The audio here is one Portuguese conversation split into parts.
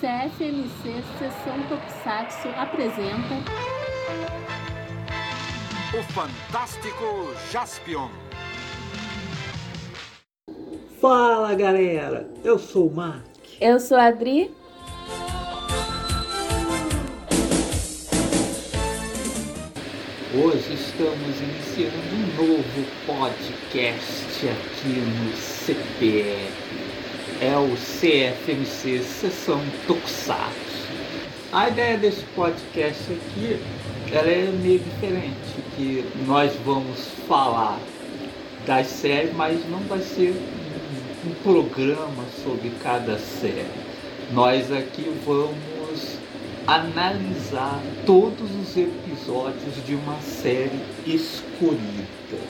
CFMC Sessão Tokusatsu apresenta O Fantástico Jaspion. Fala galera, eu sou o Mark. Eu sou a Adri. Hoje estamos iniciando um novo podcast aqui no CPR. É o CFMC Sessão Tokusatsu. A ideia desse podcast aqui ela é meio diferente, que nós vamos falar das séries, mas não vai ser um, um programa sobre cada série. Nós aqui vamos analisar todos os episódios de uma série escolhida.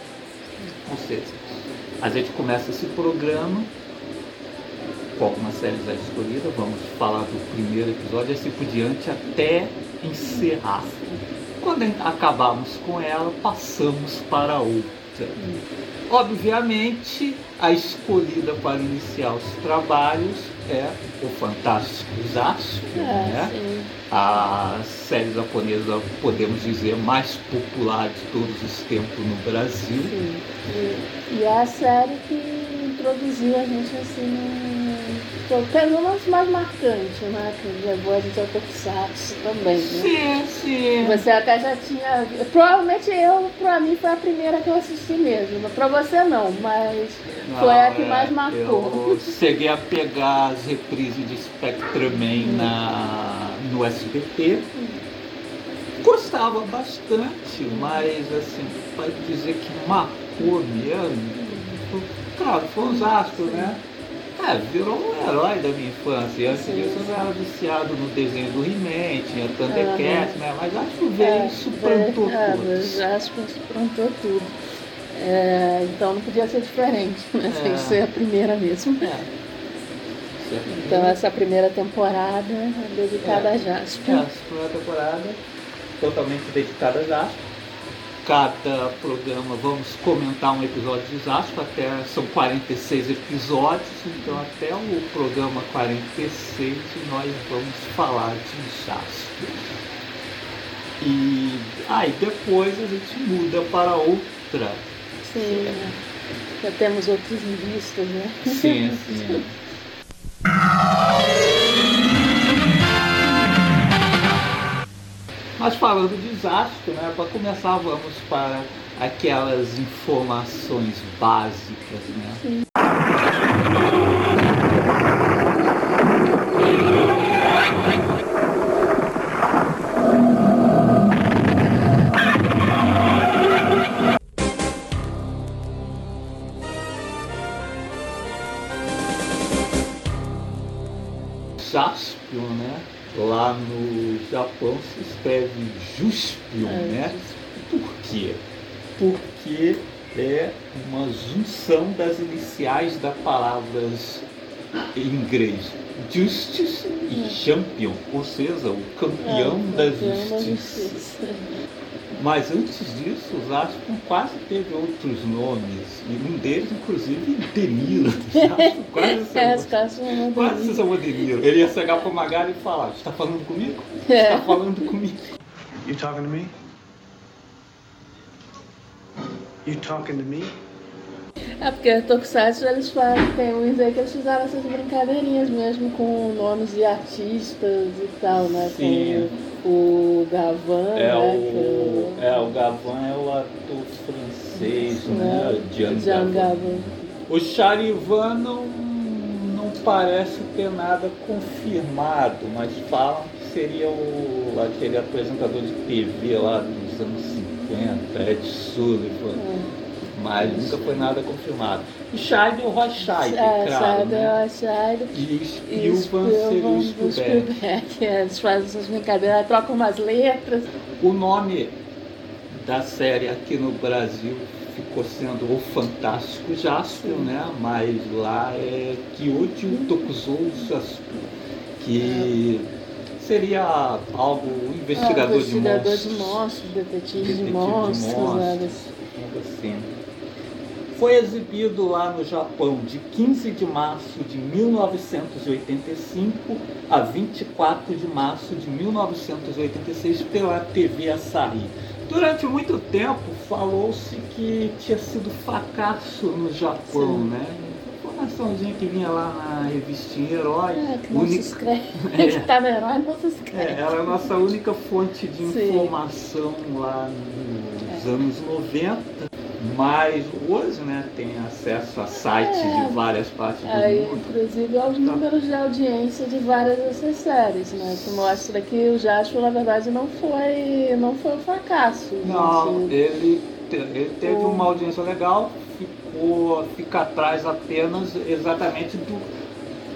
Ou seja, a gente começa esse programa com uma série já escolhida, vamos falar do primeiro episódio, assim por diante, até encerrar. Quando acabarmos com ela, passamos para outra. Obviamente, a escolhida para iniciar os trabalhos é o Fantástico Zaspio, né? sim. a série japonesa, podemos dizer, mais popular de todos os tempos no Brasil. Sim. E, e é a série que introduziu a gente assim, no- pelo menos mais marcante, né? Que levou a gente ao Tokusatsu também, né? Sim, sim. Você até já tinha. Provavelmente eu, pra mim, foi a primeira que eu assisti mesmo. Pra você não, mas foi a que Não, mais é, marcou. Eu cheguei a pegar as reprises de Spectreman na, no SBT. Gostava bastante, mas assim, pode dizer que marcou mesmo. Claro, foi um astro, né? É, virou um herói da minha infância. Antes disso eu sim. era viciado no desenho do He-Man, tinha Thundercats, né? Mas acho que veio É, e suplantou é, mas acho que suplantou tudo. É, então não podia ser diferente, né? Tem É. que ser a primeira mesmo. É. Então essa primeira temporada é dedicada É. a Jasper. É, a segunda temporada totalmente dedicada a Jasper. Cada programa vamos comentar um episódio de Jasper, até são 46 episódios, então até o programa 46 nós vamos falar de Jasper. E aí depois a gente muda para outra. Sim, né? já temos outros vista, né? Sim, sim. Mas falando de desastre, né, para começar vamos para aquelas informações básicas, né? Sim. Escreve Juspion, É, né? Por quê? Porque é uma junção das iniciais das palavras inglês Justice e Champion, ou seja, o campeão É, da justiça. Mas antes disso, o Jaspion quase teve outros nomes, e um deles, inclusive, Deniro. Jaspion quase se É, os chamou- quase se chamou Deniro. Ele ia chegar pro Magari e falar: Está falando comigo? É. Está falando comigo? You talking to me? You talking to me? É porque Tokusatsu eles fazem, tem uns aí que eles fizeram essas brincadeirinhas mesmo com nomes de artistas e tal, né? Sim. Com o Gavan, É né? o, é, o Gavan é o ator francês, é- né? Jean Jean Gavan. Gavan. O Charivan não, não parece ter nada confirmado, mas falam que seria o, aquele apresentador de TV lá dos anos 50, Ed Sullivan. Mas nunca foi nada confirmado. E Scheider o Roy Scheider, É, claro. Scheider, né? Scheider. E o Spielvan seria o do Spielberg. É, Eles fazem essas brincadeiras, trocam umas letras. O nome da série aqui no Brasil ficou sendo O Fantástico Jaspion, né? Mas lá é Kyoji Tokusou Jaspion, que seria algo investigador, Ah, investigador de de monstros. monstros, detetive, Detetive de de monstros, monstros. nada assim. algo assim. Foi exibido lá no Japão de 15 de março de 1985 a 24 de março de 1986 pela TV Asahi. Durante muito tempo falou-se que tinha sido fracasso no Japão, Sim. né? Informaçãozinha que vinha lá na revistinha Herói. É, que não única- se. É. que tá no herói, não se escreve. É, ela é a nossa única fonte de Sim. informação lá nos É. anos 90. Mas hoje, né, tem acesso a sites É. de várias partes do Aí, mundo. inclusive, aos números de audiência de várias dessas séries, né? Que mostra que o Jasper, na verdade, não foi, não foi um fracasso. Não, gente. ele, te- ele teve O- uma audiência legal, ficou, fica atrás apenas exatamente do,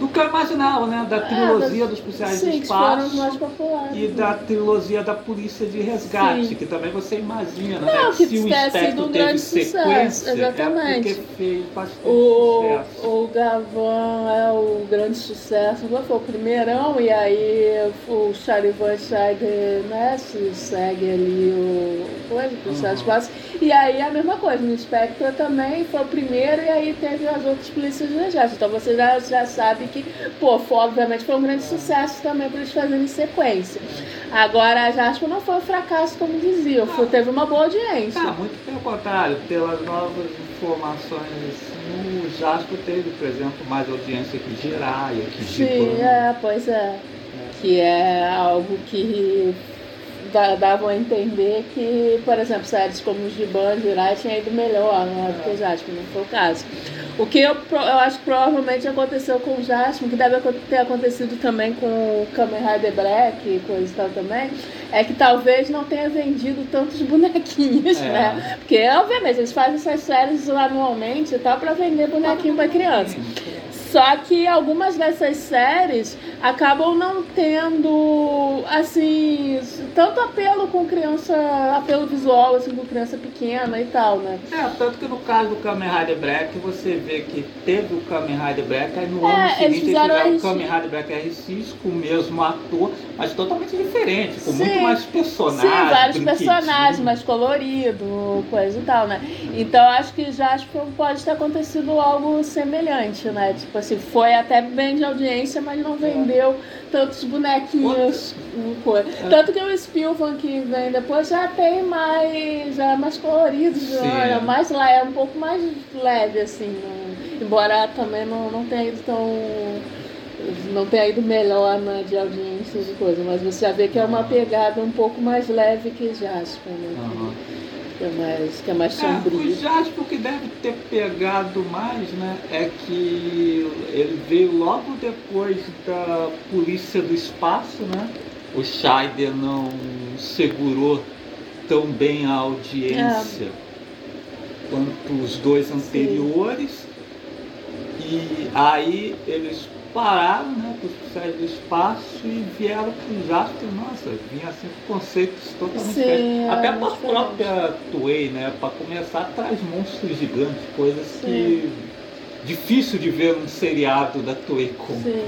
do que eu imaginava, né? Da trilogia das- dos policiais Sim, do que espaço. mais populares. E da trilogia da Polícia de Resgate, Sim. que também você imagina, Não, né? que Se o Inspector sido um teve sucesso, é exatamente. porque fez bastante O, sucesso. o Gavan é o grande sucesso, foi o primeirão, e aí o Charivan Scheider né, se segue ali o coisa, o processo Uhum. espaço. E aí a mesma coisa, no Spectre também foi o primeiro, e aí teve as outras polícias de resgate. Então você já, já sabe que, pô, foi, obviamente foi um grande sucesso também para eles fazerem sequência. Agora a Jasper não foi um fracasso, como diziam, foi, teve uma boa audiência. Ah, muito pelo contrário, pelas novas informações, o Jasper teve, por exemplo, mais audiência que Jiraiya, que Sim, é, pois é. Que é algo que davam a entender que, por exemplo, séries como o Giban, Jirai tinha ido melhor né, do que o Jasper, não foi o caso. O que eu, eu acho que provavelmente aconteceu com o Jasper, que deve ter acontecido também com o Kamen Rider Black e coisa e tal também, é que talvez não tenha vendido tantos bonequinhos, É. né? Porque, obviamente, eles fazem essas séries anualmente e tal pra vender bonequinho pra criança. Só que algumas dessas séries acabam não tendo, assim, tanto apelo com criança, apelo visual, assim, com criança pequena e tal, né? É, tanto que no caso do Kamen Rider Black, você vê que teve o Kamen Rider Black, aí no É, ano eles seguinte eles fizeram fizeram o. Kamen Rider Black RX com o mesmo ator, mas totalmente diferente, com Sim. muito mais Sim, personagens. vários brinquedinhos. personagens, mais colorido, coisa e tal, né? Então acho que já acho que pode ter acontecido algo semelhante, né? Tipo assim, foi até bem de audiência, mas não vendeu tantos bonequinhos. coisa. É. Tanto que o Spielberg que vem depois já tem mais, já é mais colorido, já é mais leve, é um pouco mais leve, assim, não- embora também não, não tenha ido tão. Não tenha ido melhor na de audiência e coisa, mas você já vê que é uma pegada um pouco mais leve que Jasper, né? Aham. Que é mais, que é mais É, o sombrio. Jasper que deve ter pegado mais, né, é que ele veio logo depois da Polícia do Espaço, né? O Scheider não segurou tão bem a audiência quanto os dois anteriores. E aí eles pararam, né, com os policiais do espaço e vieram para o Jasper, nossa, vinha assim com conceitos totalmente Sim, diferentes. Até é para a diferente. própria Toei, né, para começar, traz monstros gigantes, coisas que difícil de ver num seriado da Toei como. Sim.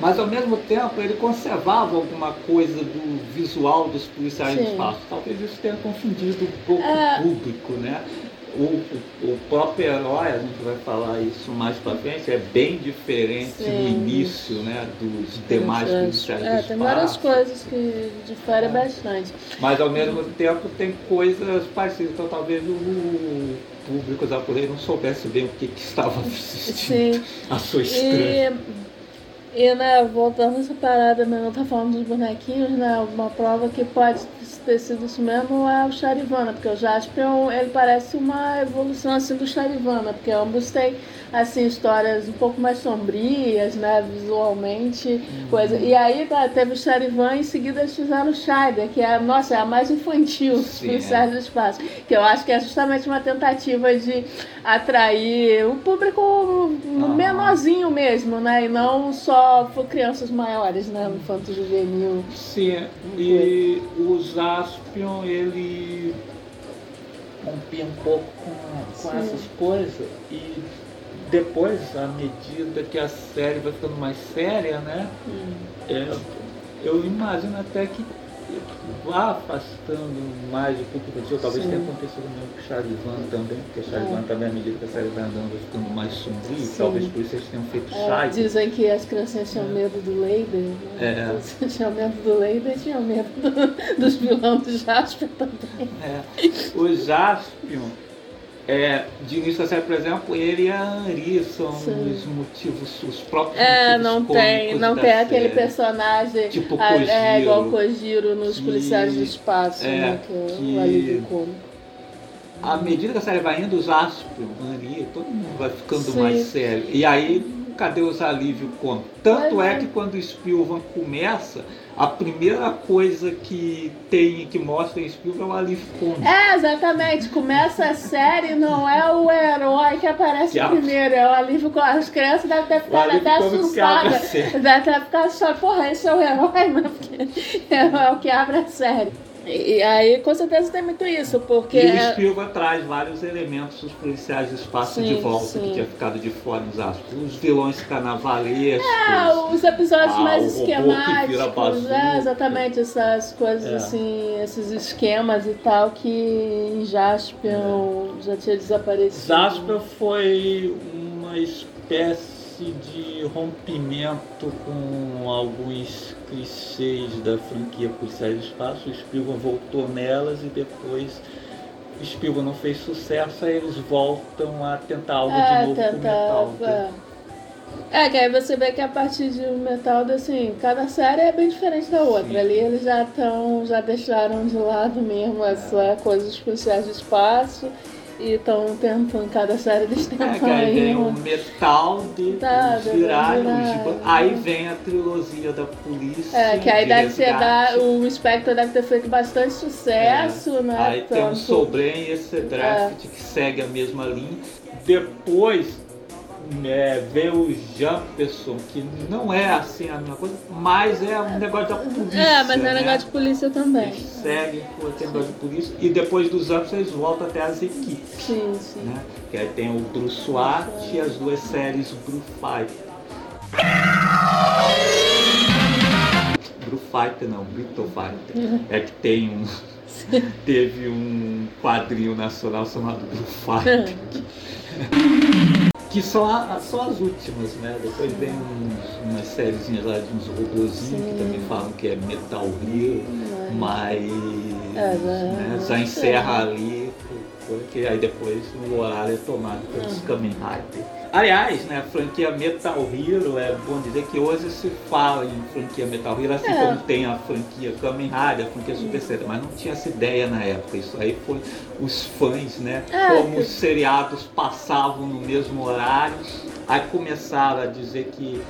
Mas ao mesmo tempo ele conservava alguma coisa do visual dos policiais do Sim. espaço. Talvez isso tenha confundido um pouco É. o público, né? O, o, próprio herói, a gente vai falar isso mais pra frente, é bem diferente Sim. no início, né? Dos demais policiais É, tem várias coisas que diferem bastante. Mas ao mesmo tempo tem coisas parecidas. Então talvez o público japonês não soubesse bem o que, que estava assistindo. Sim. A sua estranha. E, e né, voltando essa parada, né, não tá falando dos bonequinhos, né? Uma prova que pode ter sido isso mesmo é o Charivana, porque o Jasper ele parece uma evolução assim do Charivana, porque ambos têm assim histórias um pouco mais sombrias, né, visualmente, Uhum. coisa. E aí tá, teve o Charivan e em seguida eles fizeram o Scheider, que é, nossa, é a mais infantil dos Sim, policiais do espaço, que eu acho que é justamente uma tentativa de atrair o público menorzinho mesmo, né, e não só for crianças maiores, né, no infanto juvenil. Sim, e o Jaspion, ele rompia um pouco com, com essas coisas e depois, à medida que a série vai ficando mais séria, né? é, eu imagino até que afastando mais o público infantil. Talvez Sim. tenha acontecido mesmo com Charles Van também, porque Charles É. Também, à medida que a série vai andando, vai ficando mais sombrio. Sim. Talvez por isso eles tenham feito É, dizem que as crianças tinham medo do Leider. Né? É. Tinham medo do Leider e tinham medo do- dos vilões do Jasper também. É. O Jaspion, é, de início da série, por exemplo, ele e a Anri são Sim. os motivos, os próprios É, motivos não tem, não tem aquele série. personagem Tipo ah, é igual o Kojiro nos Que- policiais do espaço, é, né? Que que- o alívio cômico. À medida que a série vai indo, os Jaspion, Anri, todo mundo vai ficando Sim. mais sério. E aí, cadê os alívios cômicos? Tanto Mas é é. que quando o Spielberg começa, a primeira coisa que tem, que mostra em Spielberg é o alívio cômico. É, exatamente. Começa a série, não é o herói que aparece Que primeiro, é o alívio cômico. As crianças devem ter ficado alívio até cômico que abre a assustadas. Devem ter ficado só, porra, esse é o herói, né? Porque é o que abre a série. E, aí, com certeza, tem muito isso, porque. E o é- Spielberg traz vários elementos dos policiais do espaço Sim, de volta, sim. que tinha ficado de fora nos astros. Os vilões carnavalescos. É, os episódios Ah, mais esquemáticos, é, exatamente essas coisas É. assim, esses esquemas e tal que em Jaspion já tinha desaparecido. Jasper foi uma espécie de rompimento com alguns clichês da franquia Policiais do Espaço. O Spielberg voltou nelas e depois o Spielberg não fez sucesso, aí eles voltam a tentar algo é, de novo com o metal. tentar. É. é, que aí você vê que a partir de um metal, assim, cada série é bem diferente da outra. Sim. Ali eles já estão, já deixaram de lado mesmo essa coisa dos policiais do espaço e estão tentando, cada série eles tentam É, que aí vem o um- metal de Tá, os de- virar, virar. os giba- aí vem a trilogia da polícia. É, que aí de deve ter dar, o Spectre deve ter feito bastante sucesso, É. né? Aí tem o Tanto- Sobren e esse draft que segue a mesma linha. Depois é, vem o Jumperson, que não é assim a mesma coisa, mas é um negócio da polícia. É, mas é né? negócio de polícia também. Eles seguem aquele negócio de polícia. E depois dos Jumperson eles voltam até as equipes. Sim, sim. Né? Que aí tem o Blue SWAT e as duas séries Blue Fighter. Blue Fighter não, Brito Fighter. É que tem um. Teve um quadrinho nacional chamado Blue Fighter. que são, a- são as últimas, né? Depois vem uns, umas sériezinhas lá de uns robozinhos que também falam que é Metal Hero, mas É, já- né, já encerra ali, porque aí depois o horário é tomado pelos Kamen Rider. Aliás, né, a franquia Metal Hero, é bom dizer que hoje se fala em franquia Metal Hero, assim É. como tem a franquia Kamen Rider, a franquia Super Sentai, mas não tinha essa ideia na época. Isso aí foi os fãs, né? É, como os seriados passavam no mesmo horário, aí começaram a dizer que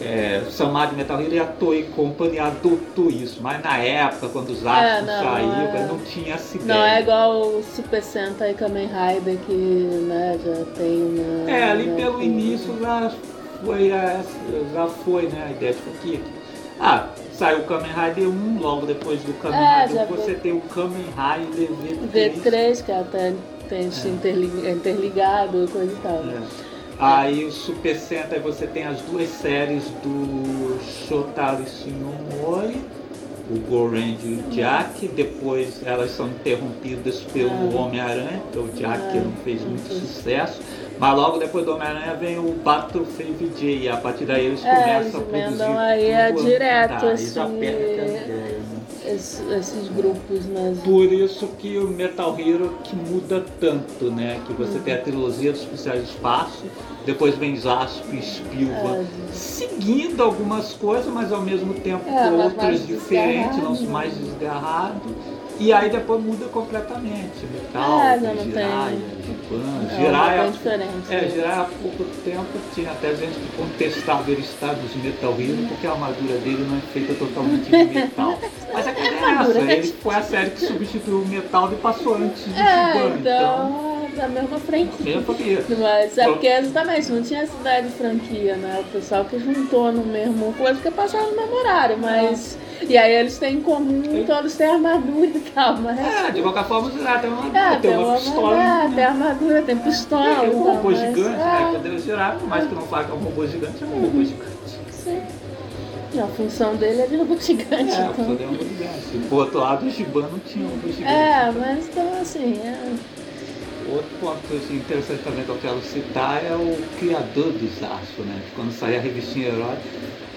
é, Samad Metal Hero e a Toei Company adotou isso, mas na época, quando os astros não, saíram, é. não tinha essa ideia. Não é igual o Super Sentai Kamen Rider que né, já tem uma. É, ali né, pelo que- início já foi, a- já foi né, a ideia de franquia. Ah, saiu o Kamen Rider 1, logo depois do Kamen É, Rider já 1 você foi. tem o Kamen Rider V3. V3, que até tem se interli- interligado e coisa e tal. É. Aí o Super Sentai você tem as duas séries do Shotaro Shinomori, o Goran e o Jack, depois elas são interrompidas pelo Ah. Homem-Aranha, que o Jack que Ah, não fez muito sucesso, mas logo depois do Homem-Aranha vem o Battle VJ, e a partir daí eles É, começam eles a produzir aí, é direto, assim, Esses, grupos, né? Por isso que o Metal Hero que muda tanto, né? Que você tem a trilogia dos Policiais do Espaço, depois vem Zasp e Spielberg, É. seguindo algumas coisas, mas ao mesmo tempo É, outras diferentes, não mais desgarrado. E aí depois muda completamente. Metal, É, já não Jiraiya, tem- Giban. É Jiraiya, bem diferente. é, né? Jiraiya há pouco tempo tinha até gente que contestava ele estar dos Metal Hero porque a armadura dele não é feita totalmente de metal. Mas a questão é é ele foi a série que substituiu o metal e passou antes do É, então, é da mesma franquia. porque Mas é porque exatamente não tinha essa ideia de franquia, né? O pessoal que juntou no mesmo coisa porque passaram no mesmo horário, mas. E aí eles têm em comum, todos têm armadura e tal, mas. É, de qualquer forma, tem uma, É, tem uma pistola. é, tem né? armadura, tem pistola. É, tem um então, robô mas- gigante, é, né? Jiraiya, por mais que não fale que é um robô gigante, é um robô gigante. sim. A função dele é de robô gigante. É, então. só deu um gigante. Por outro lado, o Giban não tinha um robô gigante. É, mas então assim, é, Outro ponto interessante também que eu quero citar é o criador do Zasco, né? Quando saía a revistinha Herói,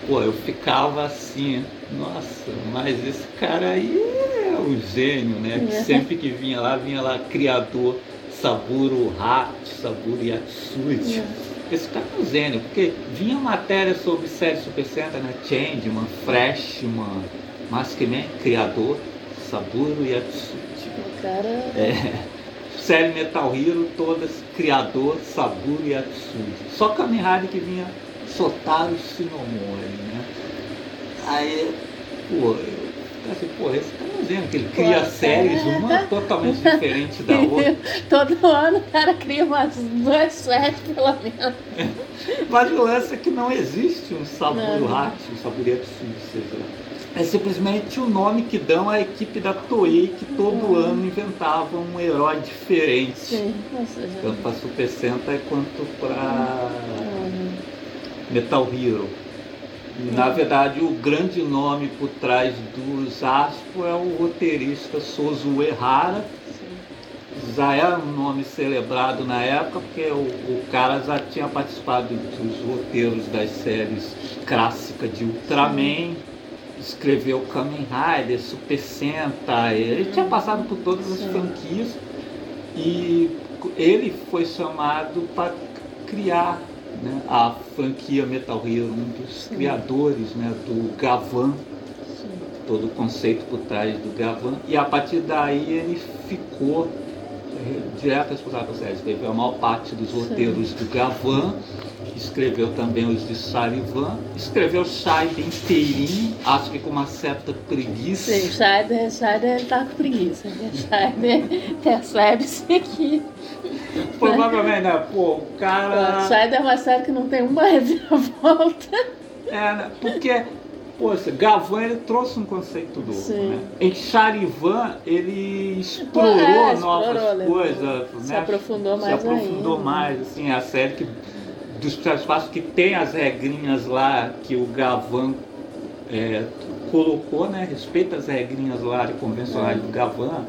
pô, eu ficava assim, nossa, mas esse cara aí é um gênio, né? Que É. sempre que vinha lá, vinha lá criador Saburo Hachi, Saburo Yatsuji. Esse cara é um gênio, porque vinha matéria sobre série Super Sentai, né? Changeman, Freshman, Maskman, criador Saburo Yatsuji. o cara. É, série Metal Hero, todas criador Saburo Yatsuji. Só Kamen Rider que vinha Sotaro Shinomori, né? Aí, pô, eu assim, pô, esse um gênio, que ele cria Pô, séries, é. uma totalmente diferente da outra. Todo ano o cara cria umas duas séries, pelo menos. Mas o lance é que não existe um Saburo. Hachi, um Saburo Yatsuji, seja lá. É simplesmente o nome que dão à equipe da Toei, que todo ano inventava um herói diferente. Sim, já. Tanto para Super Sentai quanto para Uhum. Metal Hero. E, na verdade, o grande nome por trás do Zaspo é o roteirista Sozu Ehara. Já era um nome celebrado na época, porque o, o cara já tinha participado dos roteiros das séries clássicas de Ultraman, escreveu Kamen Rider, Super Sentai, ele tinha passado por todas as Sim. franquias e ele foi chamado para criar né, a franquia Metal Hero, um dos Sim. criadores né, do Gavan, Sim. todo o conceito por trás do Gavan, e a partir daí ele ficou eh, direto responsável série. Escreveu a maior parte dos roteiros do Gavan, escreveu também os de Sarivan, escreveu Shaiba inteirinho, acho que com uma certa preguiça. Sim, Scheider, Scheider ele tá com preguiça. O Scheider percebe-se que. Provavelmente, né? Pô, o cara. Scheider é uma série que não tem uma reviravolta. É, né? porque, poxa, Gavan ele trouxe um conceito novo, Sim. né? Em Charivan ele explorou É, explorou, novas levou- coisas, se né? aprofundou Se mais aprofundou ainda. mais, assim, a série que, dos espaços que tem as regrinhas lá que o Gavan é, colocou, né? Respeita as regrinhas lá de convencionais do Gavan,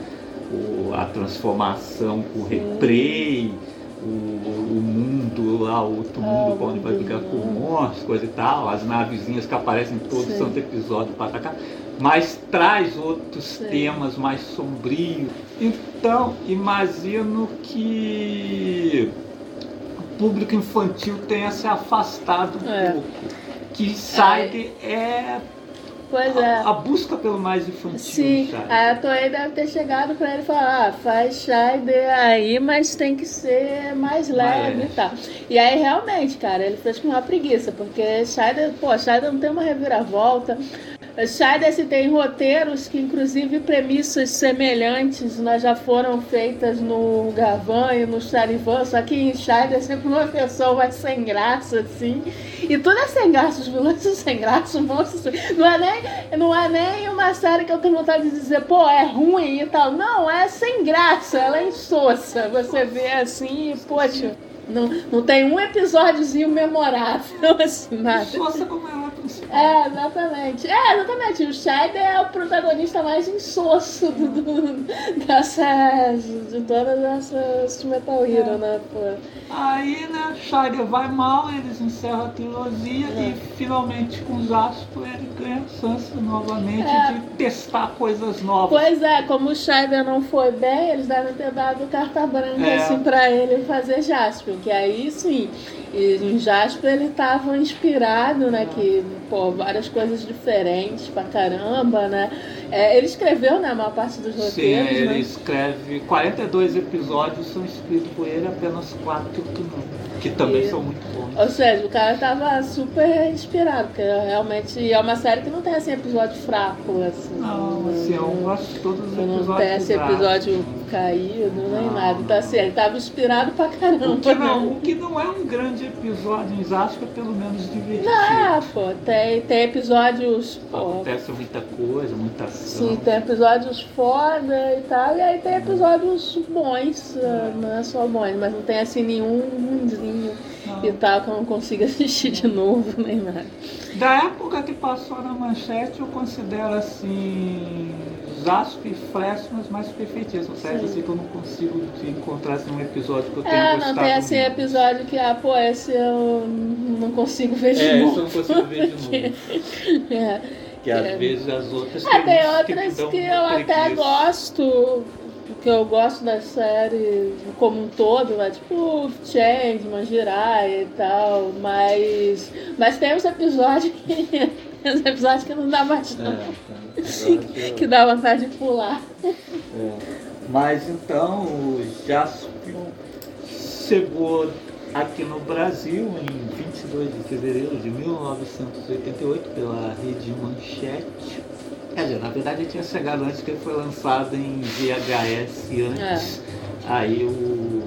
o- a transformação com o replay, o, o mundo lá, o outro Ah, mundo o onde vai brigar com né? monstros, coisa e tal, as navezinhas que aparecem em todo Sim. santo episódio para atacar, mas traz outros Sim. temas mais sombrios. Então, imagino que público infantil tenha se afastado um É. pouco. Que Side é, Pois é. a, a busca pelo mais infantil. Sim, a Toei deve ter chegado pra ele e falar, ah, faz Scheider aí, mas tem que ser mais leve leve. e tal. E aí realmente, cara, ele fez com uma preguiça, porque Scheider, pô, Scheider não tem uma reviravolta. Se tem roteiros que inclusive premissas semelhantes já foram feitas no Gavan e no Charivan, só que em é sempre uma pessoa mais sem graça, assim. E tudo é sem graça, os vilões são sem graça, os monstros. Não é, nem, não é nem uma série que eu tenho vontade de dizer, pô, é ruim e tal. Não, é sem graça, ela é insossa. Você vê assim, e, poxa, não, não tem um episódiozinho memorável, assim, nada. Nossa, como é principal. É, exatamente. É, exatamente. O Scheider é o protagonista mais insosso do, do, dessas, de todas essas Metal Hero, né? Pô. Aí, né, Scheider vai mal, eles encerram a trilogia É. e finalmente com os Astros ele ganha a chance novamente É. de testar coisas novas. Pois é, como o Scheider não foi bem, eles devem ter dado carta branca É. assim pra ele fazer Jasper, que aí sim, e em Jasper ele tava inspirado, né, que, pô, várias coisas diferentes pra caramba, né. É, ele escreveu, né, a maior parte dos Sim, roteiros, ele né. escreve 42 episódios são escritos por ele, apenas 4 que não. Que também E- são muito bons. Ou seja, o cara tava super inspirado, porque realmente é uma série que não tem assim episódio fraco, assim. Não, assim, eu gosto de todos os episódios. Não tem esse episódio Astros. caído, nem Não. nada. Então assim, ele tava inspirado pra caramba. O que, não, né? o que não é um grande episódio em Zasco é pelo menos divertido. Ah, pô, tem, tem episódios. Pô, Acontece muita coisa, muita. Sim, tem episódios foda e tal, e aí tem episódios bons, ah, não é só bons, mas não tem assim nenhum ruimzinho. Não, e tal, que eu não consigo assistir de novo, nem nada. Da época que passou na manchete, eu considero assim. Zasp e Flash mas mais perfeitinhas. Séries Sim. assim que eu não consigo encontrar assim, um episódio que eu tenho É, gostado. não tem assim muito. episódio que, ah, pô, esse eu não consigo ver de É, isso eu novo. não consigo ver de novo. É. Que às É. vezes as outras Ah, tem outras que uma eu até preguiça. gosto, que eu gosto da série como um todo, né? tipo Changeman, Jirai e tal, mas, mas tem uns episódios que. Uns episódios que não dá mais É, não. tá. Episódio- Que dá vontade de pular. É. Mas então Jaspion chegou aqui no Brasil em 22 de fevereiro de 1988 pela Rede Manchete. Quer dizer, na verdade ele tinha chegado antes que ele foi lançado em VHS antes. Aí o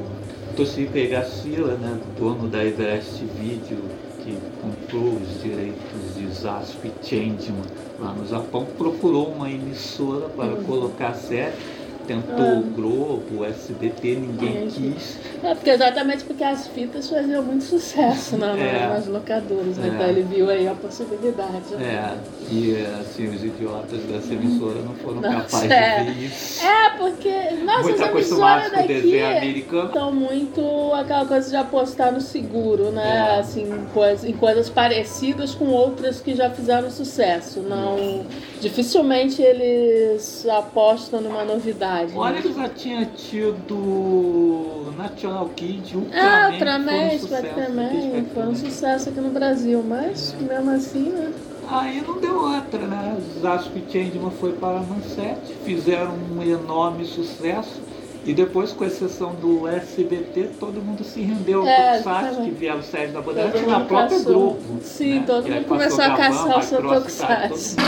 Toshiko Higashira, né, dono da Everest Video, que comprou os direitos de Zasp e Changeman lá no Japão, procurou uma emissora para colocar a série. Tentou o Globo, o SBT, ninguém Sim. quis. É, porque exatamente porque as fitas faziam muito sucesso na, É. nas locadoras, né? É. Então ele viu aí a possibilidade. É, e assim, os idiotas dessa emissora não foram Nossa, capazes é. de ver isso. É, porque, nossa, Muito as emissoras daqui estão muito aquela coisa de apostar no seguro, né? É. Assim, em coisas parecidas com outras que já fizeram sucesso. Não, dificilmente eles apostam numa novidade. Olha né? que já tinha tido National Kid, Ultraman. Ah, que Ultraman, foi um sucesso, um aqui no Brasil, mas mesmo assim, né? Aí não deu outra, né? Zasp e Changeman foi para a Manchete, fizeram um enorme sucesso. E depois, com exceção do SBT, todo mundo se rendeu ao É, Tokusatsu, também. que vieram séries da Bandeirante na própria caçou. Globo. Sim, né? todo mundo começou a caçar o seu tá, Tokusatsu.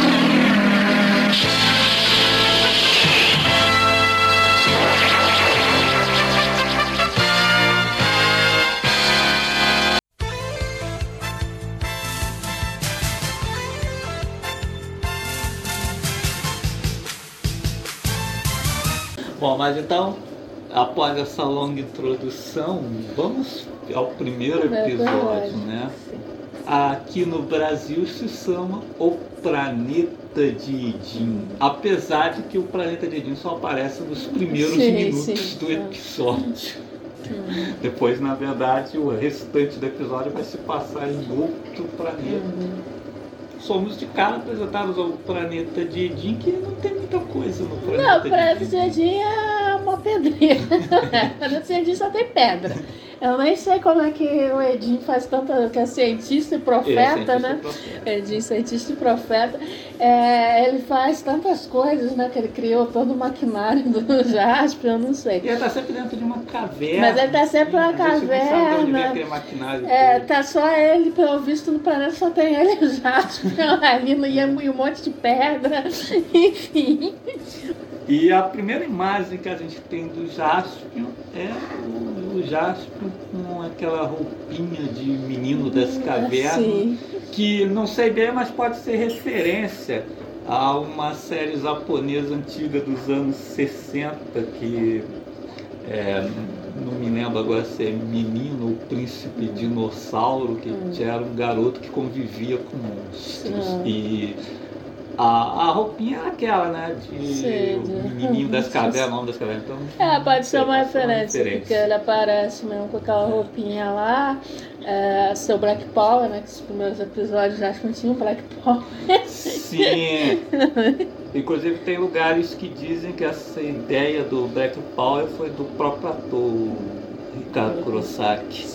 Bom, mas então, após essa longa introdução, vamos ao primeiro É episódio, né? Aqui no Brasil se chama O Planeta de Edim. Apesar de que o Planeta de Edim só aparece nos primeiros Sim, minutos sim. do episódio. Depois, na verdade, o restante do episódio vai se passar em outro planeta. Somos de cara apresentados ao Planeta de Edim, que não tem muita coisa no Planeta Não, de pra Edim. Cidadinha é pedreira. Pra Cidadinha só tem pedra. Eu nem sei como é que o Edinho faz tanta. que é cientista e É, profeta, cientista né? profeta. Edinho, cientista e profeta. É, ele faz tantas coisas, né? Que ele criou todo o maquinário do Jasper, eu não sei. E ele tá sempre dentro de uma caverna. Mas ele tá sempre assim, na a gente nem sabe de onde vem caverna. maquinário. É, todo. tá só ele, pelo visto, no planeta só tem ele e o Jasper ali e um monte de pedra. Enfim. E a primeira imagem que a gente tem do Jaspion é o, o com aquela roupinha de menino das cavernas. Sim. que não sei bem, mas pode ser referência a uma série japonesa antiga dos anos 60 que é, não me lembro agora se é Menino ou Príncipe Dinossauro, que Hum. era um garoto que convivia com monstros. Ah. E a, a roupinha era aquela, né? De Sei, o menininho das cavernas, nome das cavernas. Então, É, pode ser uma referência, porque ele aparece mesmo com aquela roupinha lá, é, seu Black Power, né? Que os primeiros episódios já não tinham Black Power. Sim. Inclusive tem lugares que dizem que essa ideia do Black Power foi do próprio ator o Ricardo Kurosaki.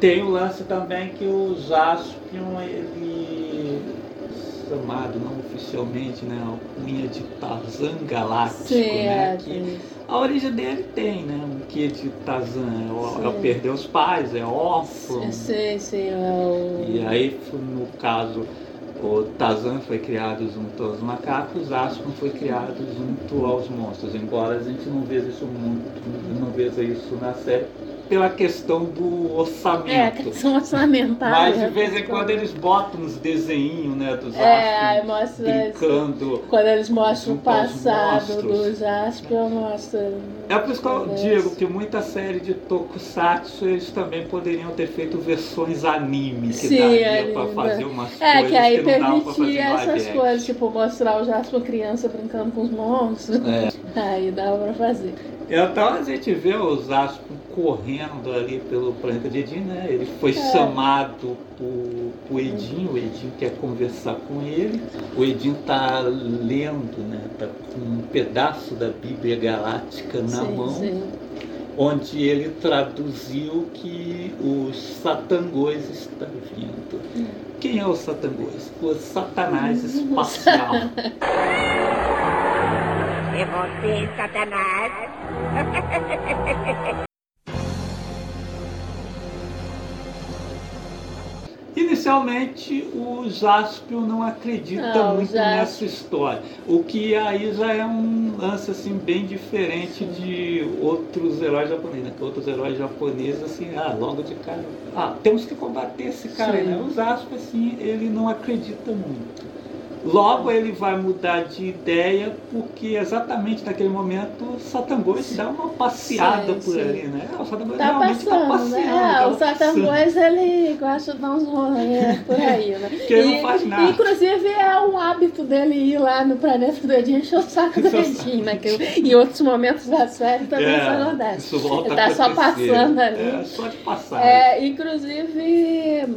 Tem o lance também que o Jaspion, ele chamado não oficialmente, né, a cunha de Tarzan Galáctico, Sim, né, é, que a origem dele tem, né, um quê de Tarzan, é, o- é Sim. perder os pais, é órfão, Sim, sim, é o... e aí, no caso, o Tarzan foi criado junto aos macacos, Aspen foi criado junto aos monstros. Embora a gente não veja isso muito, não veja isso na série, pela questão do É, orçamento. questão orçamentária. Mas de vez em quando eles botam uns desenhinhos, né, dos É, astros brincando. Quando eles mostram o passado monstros. do Jaspion, mostra. É por isso que eu digo que muita série de tokusatsu eles também poderiam ter feito versões anime, que Sim, daria anime, pra né? fazer umas É, coisas que aí pra fazer permitia essas action. coisas, tipo, mostrar o Jaspion criança brincando com os monstros. É. Aí dava pra fazer. Então a gente vê os astros correndo ali pelo planeta de Edin, né? Ele foi É. chamado por, por Edin, o Edin quer conversar com ele. O Edin tá lendo, né? Tá com um pedaço da Bíblia Galáctica na sim, mão, sim. onde ele traduziu que o Satangôs está vindo. Hum. Quem é o Satangôs? O Satanás espacial. É você, Satanás? Inicialmente, o Jaspion não acredita Não, muito Jaspion- nessa história, o que aí já é um lance assim bem diferente de outros heróis japoneses, né? Que outros heróis japoneses assim, ah, logo de cara, ah, temos que combater esse cara, aí, Sim. né? O Jaspion assim, ele não acredita muito. Logo ele vai mudar de ideia porque exatamente naquele momento o Satangos dá uma passeada Sim, por sim. ali, né? O Satangos Tá realmente tá passando, passeando. né? É, tá o. Satanás, ele gosta de dar uns rolês por aí, né? Que ele não faz nada. Inclusive, é um hábito dele ir lá no planeta do Edinho encher o saco do Edinho, né? Que em outros momentos da série também É, isso acontece. Isso volta Ele tá só passando ali. É, só de passagem. É, inclusive,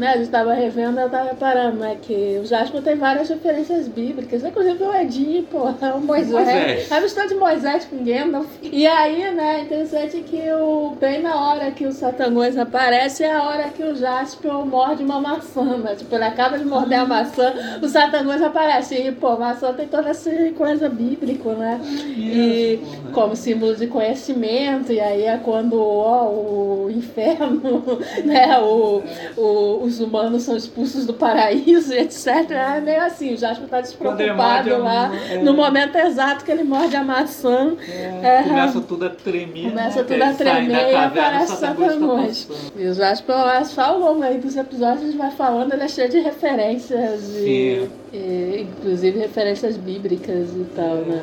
né, a gente tava revendo, eu tava reparando, né, que o Jasper tem várias referências bíblicas, inclusive o Edinho, pô, é o Moisés, Moisés. a mistura de Moisés com Gandalf. E aí, né, interessante que o, bem na hora que o Satanás aparece, é a hora que o Jasper morde uma maçã, né, tipo, ele acaba de morder a maçã, o Satanás aparece, e, pô, maçã tem toda essa coisa bíblica, né, e como símbolo de conhecimento, e aí é quando ó, o inferno, né, o, o- os humanos são expulsos do paraíso, etc. É meio assim, o Jasper tá ele despreocupado lá, é. no momento exato que ele morde a maçã, É, É. começa tudo a tremer. começa né? tudo a tremer e aparece Satanás tá. E o Jasper, é só ao longo aí dos episódios, a gente vai falando, ele é cheio de referências, e, e, inclusive referências bíblicas e tal, né?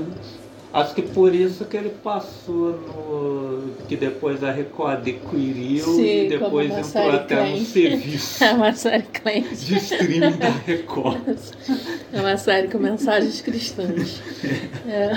Acho que por isso que ele passou no. que depois a Record adquiriu Sim, e depois entrou até no serviço É uma série crente. de streaming da Record. É uma série com mensagens cristãs. É.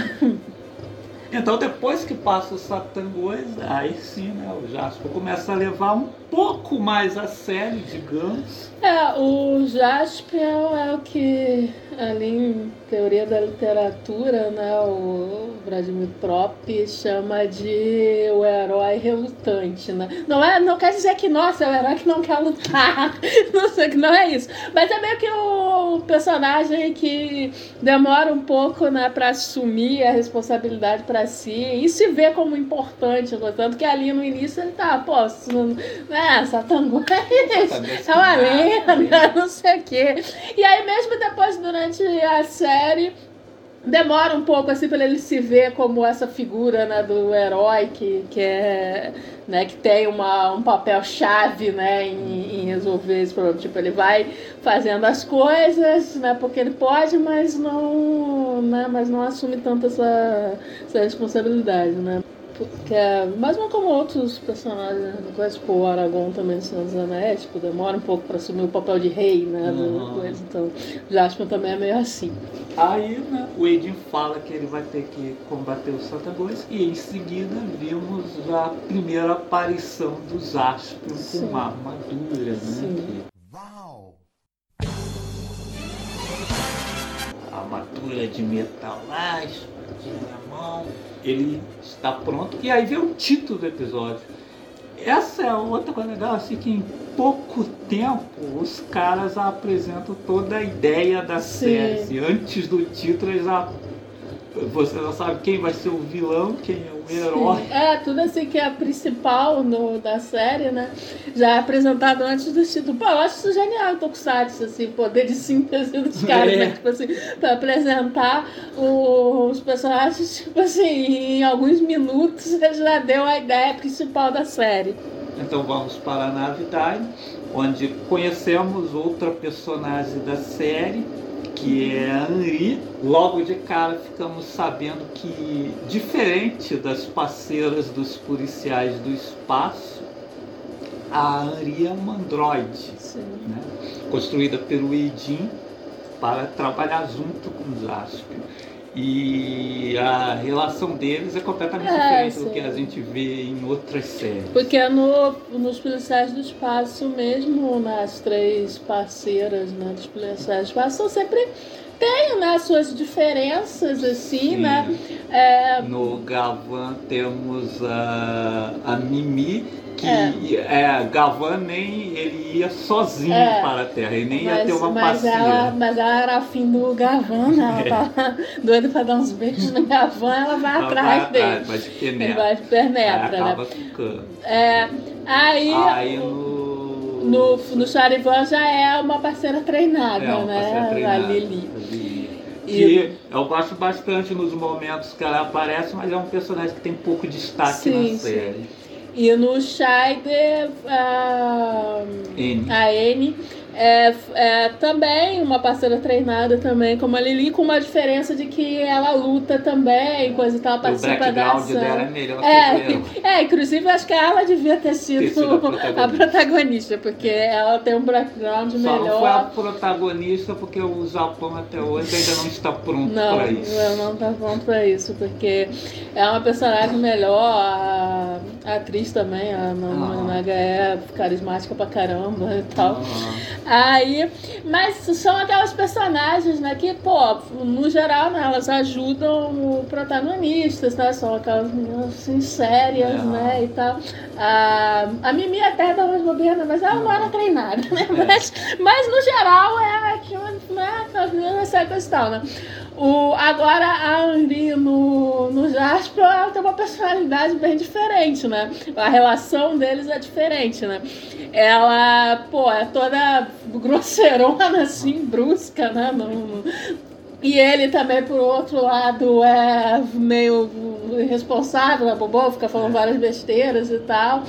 Então depois que passa o Satangos, aí sim, né, o Jasper começa a levar um pouco mais a sério, digamos. É, o Jaspion é o que ali em teoria da literatura, né, o Vladimir Trop chama de o herói relutante, né? Não é, não quer dizer que nossa, é o herói que não quer lutar. Não sei que não é isso. Mas é meio que o personagem que demora um pouco, né, para assumir a responsabilidade para si e se vê como importante, né? tanto que ali no início ele tá, pô, não- né, Satanás é uma lenda, não sei o quê. E aí mesmo depois, durante a série, demora um pouco assim para ele se ver como essa figura né, do herói que, que é né, que tem uma, um papel chave né, em, em resolver esse problema. Tipo, ele vai fazendo as coisas, né, porque ele pode, mas não, né, mas não assume tanto essa, essa responsabilidade, né? Porque, mas não como outros personagens, né? Coisa, tipo o Aragorn também do Senhor dos Anéis, tipo, demora um pouco para assumir o papel de rei, né? do- Uhum. coisa. Então, o Jasper também é meio assim. Aí né, o Edin fala que ele vai ter que combater o Satangos e em seguida vimos a primeira aparição do Jaspion Sim. com uma armadura, né? Sim. Wow. a armadura de metal lá, espadinha na mão. Ele está pronto. E aí vem o título do episódio. Essa é outra coisa legal, assim, que em pouco tempo os caras apresentam toda a ideia da Sim. série. assim. Antes do título, eles já, você já sabe quem vai ser o vilão, quem é o herói. É, tudo assim que é a principal no, da série, né? Já é apresentado antes do título. Pô, eu acho isso genial, Tokusatsu, assim, poder de síntese dos caras, É. né? Tipo assim, pra apresentar o- os personagens, tipo assim, em alguns minutos já deu a ideia principal da série. Então vamos para a nave Time, onde conhecemos outra personagem da série, que é a Henri. Logo de cara ficamos sabendo que, diferente das parceiras dos policiais do espaço, a Henri é uma androide, né? construída pelo Eidin para trabalhar junto com Jaspion. E a relação deles é completamente É, diferente do sim. que a gente vê em outras séries. Porque no, nos policiais do espaço mesmo, nas três parceiras né, dos policiais do espaço, são sempre tem né, suas diferenças, assim, Sim. né? É, No Gavan temos a, a Mimi, que é. Gavan nem ele ia sozinho É. para a Terra, ele nem ia mas, ter uma mas, parceira. ela, mas ela era afim do Gavan, né? Ela tava doida pra dar uns beijos no Gavan, ela vai Ela atrás vai dele. mas Ele penetra. vai Aí penetra, né? acaba ficando. É, aí, Aí no, no. no Charivan já é uma parceira treinada, é, uma né? parceira treinada, A Lili. a Lili. Que eu gosto bastante nos momentos que ela aparece, mas é um personagem que tem pouco destaque Sim, na sim. E no Scheider, a, N. a N é, é também uma parceira treinada também, como a Lili, com uma diferença de que ela luta também, coisa e tal, o participa da ação. dela é melhor. É, é, inclusive acho que ela devia ter sido, Ter sido a a protagonista. protagonista, porque ela tem um background Só não foi a melhor. protagonista porque o Japão até hoje ainda não está pronto para isso. não, não tá pronto pra isso, porque é uma personagem melhor, a, a atriz também, a Ah. Naga é carismática pra caramba e tal. Ah, Aí, mas são aquelas personagens, né, que, pô, no geral, né, elas ajudam o protagonistas, né, são aquelas meninas assim, sérias, É. né, e tal. A, a Mimi até dá umas bobeiras, mas ela não era treinada, né, É. mas, mas no geral é que, né, aquelas meninas sérias e tal, né. O, agora a Henri no, no Jasper, ela tem uma personalidade bem diferente, né, a relação deles é diferente, né. Ela, pô, é toda grosseirona, assim, brusca, né? Não, não- E ele também, por outro lado, é meio irresponsável, né? Bobão, fica falando várias besteiras e tal.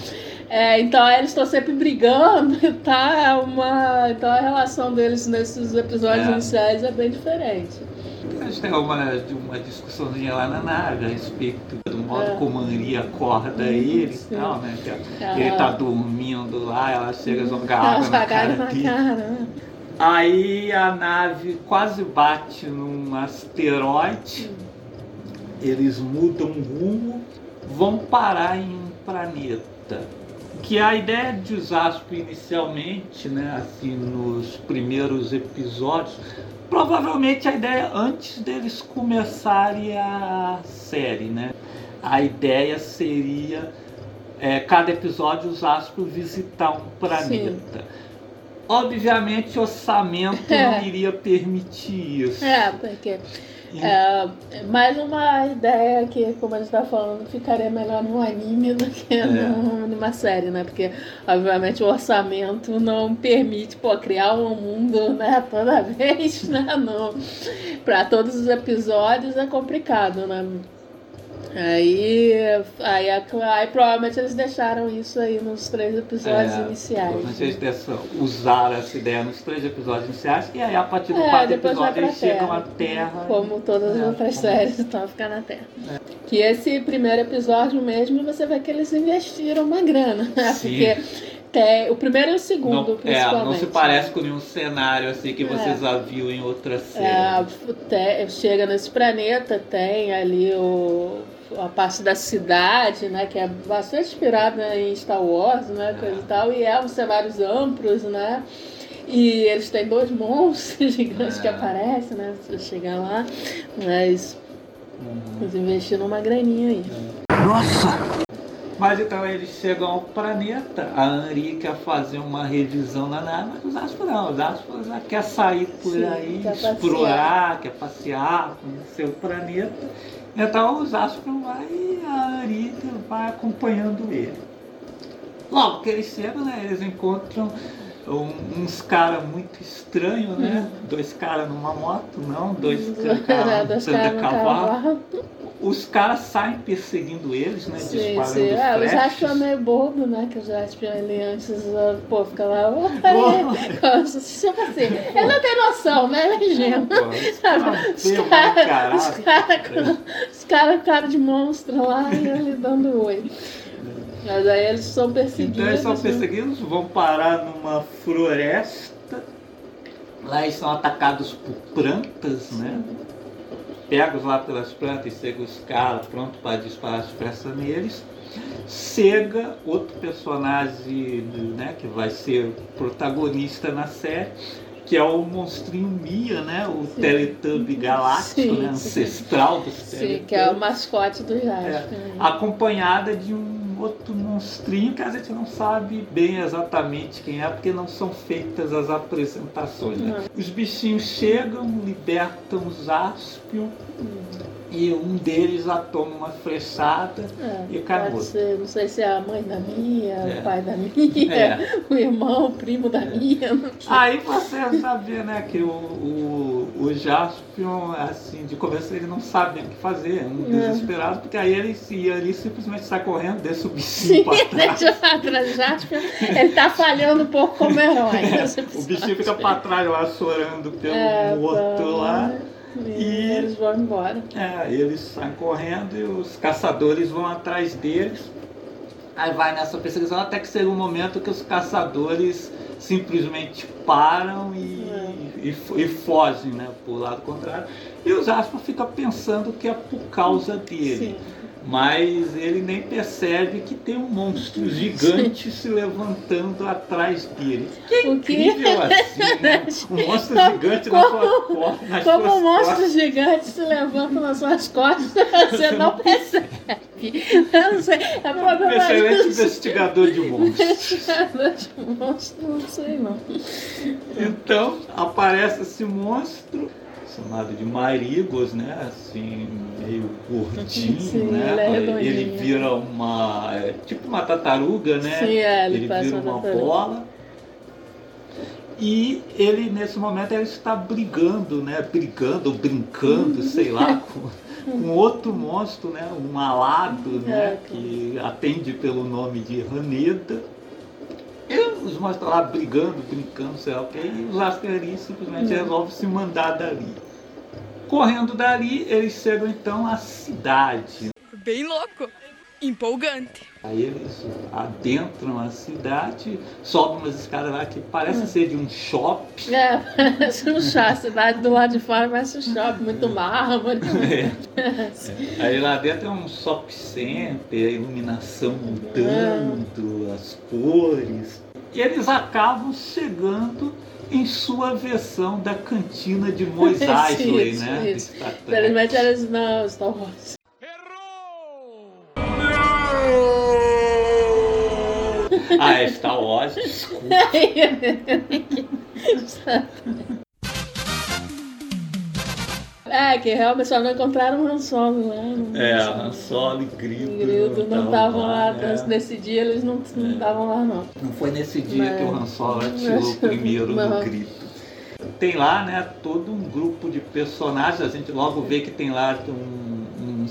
É, então eles estão sempre brigando e tal. É uma... Então a relação deles nesses episódios É. iniciais é bem diferente. A gente tem uma, uma discussãozinha lá na nave a respeito do modo É. como a Henri acorda ele Sim. e tal, né? Que ele tá dormindo lá, ela chega a jogar Ela água na cara na dele. cara, né? Aí a nave quase bate num asteroide, eles mudam rumo, vão parar em um planeta. Que a ideia de Zaspo inicialmente, né, assim, nos primeiros episódios, provavelmente a ideia antes deles começarem a série, né? A ideia seria é, cada episódio o Zaspo visitar um planeta. Obviamente o orçamento não É. iria permitir isso. É, porque é, mais uma ideia que, como a gente tá falando, ficaria melhor num anime do que É. num- numa série, né? Porque, obviamente, o orçamento não permite, pô, criar um mundo, né, toda vez, né? Pra todos os episódios é complicado, né? Aí, aí, aí provavelmente eles deixaram isso aí nos três episódios É, iniciais. provavelmente eles usaram essa ideia nos três episódios iniciais e aí a partir do É, quarto episódio eles chegam Terra. à Terra. Como todas as É, outras como- séries, então ficar na Terra. Que esse primeiro episódio mesmo, você vê que eles investiram uma grana, né? Sim. Porque o primeiro e o segundo, Não, é, principalmente. não se parece com nenhum cenário assim que É. você já viu em outras É, séries. te- chega nesse planeta, tem ali o, a parte da cidade, né? Que é bastante inspirada em Star Wars, né? Coisa e tal. E é uns cenários amplos, né? E eles têm dois monstros gigantes que É. aparecem, né? Se chegar lá. Mas Uhum. eles investiram uma graninha aí. Mas então eles chegam ao planeta, a Henri quer fazer uma revisão na nave, mas os Aspas não, os Aspas já quer sair por Sim, aí, quer passear. explorar, quer passear, conhecer o planeta. Então o Zaspion vai e a Arita vai acompanhando ele. Logo que eles chegam, né, eles encontram um- uns caras muito estranhos, né? Dois caras numa moto, não, dois caras Dois andando a caras no cavalo. cavalo. Os caras saem perseguindo eles, né? Sim, disparando sim. É, o. Jaspion é meio bobo, né? Que o Jaspion ele antes, uh, pô, fica lá. Tipo assim, ele não tem noção, né? Ele é os caras Os caras os cara, cara, cara de monstro lá e ele dando oi. Mas aí eles são perseguidos. Então eles são né? perseguidos, vão parar numa floresta. Lá eles são atacados por plantas, né? Pegos lá pelas plantas, chega os caras pronto para disparar as flechas neles. Chega outro personagem né, que vai ser protagonista na série, que é o monstrinho Mia, né? O Sim. Teletubby galáctico, Sim, né? Ancestral dos Sim, que é o Teletubbies mascote do Jaspion. É, acompanhada de um outro monstrinho que a gente não sabe bem exatamente quem é, porque não são feitas as apresentações. né? Os bichinhos chegam, libertam os Aspion e um deles já toma uma flechada É, e acabou. ser, não sei se é a mãe da Mia, É. o pai da Mia, É. o irmão, o primo da não sei. Aí você vê, né, que o, o, o Jaspion, assim, de começo ele não sabe o que fazer, é um É. desesperado, porque aí ele, se- ele simplesmente sai correndo, deixa o bichinho pra trás. deixa eu atrás. Jaspion, ele tá falhando um pouco como herói. você O bichinho fica pra trás lá chorando pelo É, morto pra- lá. E E- eles vão embora. É, eles saem correndo e os caçadores vão atrás deles. Aí vai nessa perseguição até que chega um momento que os caçadores simplesmente param e, É. e, e fogem, né, pro lado contrário. E os Aspa fica pensando que é por causa dele. Sim. Mas ele nem percebe que tem um monstro gigante se levantando atrás dele. Que é incrível assim, né? Um monstro gigante na Como- sua costa, nas Como suas um monstro costas. gigante se levanta nas suas costas, você não percebe. Eu não sei. É problema Excelente disso. investigador de monstros. Investigador de monstro, não sei não. Então aparece esse monstro, chamado de Marigos, né? Assim, meio gordinho, Sim, né? ele é ele vira uma. é, tipo uma tartaruga, né? Sim, é, ele ele vira uma uma bola. E ele, nesse momento, ele está brigando, né? Brigando, ou brincando, sei lá, com, com outro monstro, né? Um alado, né? É, Que atende pelo nome de Raneda. E os monstros lá brigando, brincando, sei lá o que, e os Asteris simplesmente resolvem se mandar dali. Correndo dali, eles chegam então à cidade. Bem louco. Empolgante. Aí eles adentram a cidade, sobem umas escadas lá que parece ser de um shopping. É, parece um shopping. A cidade do lado de fora parece um shopping, muito mármore. É. Aí lá dentro é um shopping center, a iluminação mudando, as cores. E eles acabam chegando em sua versão da cantina de Mos Eisley, Isso, né? isso. Trek. Infelizmente eles não, Star Wars. Ah, é Star Wars, desculpa. É, que realmente só não encontraram o Han Solo lá. não- É, Han Solo e Grido. Grido não estavam lá, né? nesse dia eles não não estavam lá não. Não foi nesse dia Mas- que o Han Solo atirou mas- primeiro no grito. Tem lá, né, todo um grupo de personagens. A gente logo vê que tem lá um,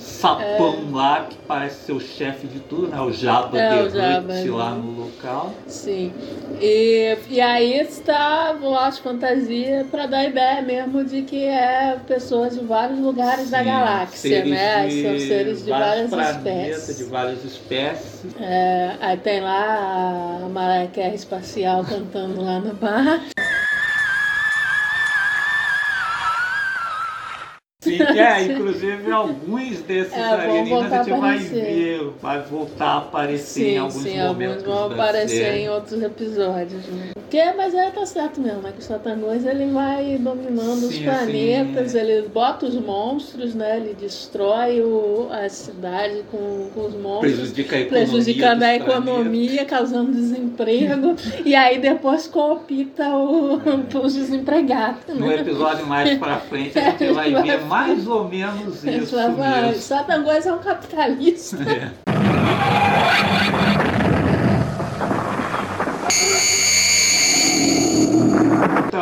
sapão lá que parece ser o chefe de tudo, né? O Jabba É, Jabba, Hutt né? lá no local. Sim. E, e aí está lá as fantasias para dar ideia mesmo de que é pessoas de vários lugares da Sim, galáxia, seres né? de São seres de várias espécies. de várias espécies. É, aí tem lá a Mariah Carey espacial cantando lá no bar. Sim, é, inclusive alguns desses É, alienígenas a gente vai ver, vai voltar a aparecer em Sim, alguns sim, alguns momentos vão aparecer série. em outros episódios. Né? Que, mas é, tá certo mesmo, né? Que o Satanás ele vai dominando os Sim, planetas, sim. ele bota os monstros, né? Ele destrói o, a cidade com, com os monstros. Prejudica a economia. Prejudicando a dos planetas. economia, causando desemprego, e aí depois coopta o- É. os desempregados. No Né? episódio mais pra frente a gente vai ver mais ou menos isso falam, "Ah, mesmo. Satanás é um capitalista.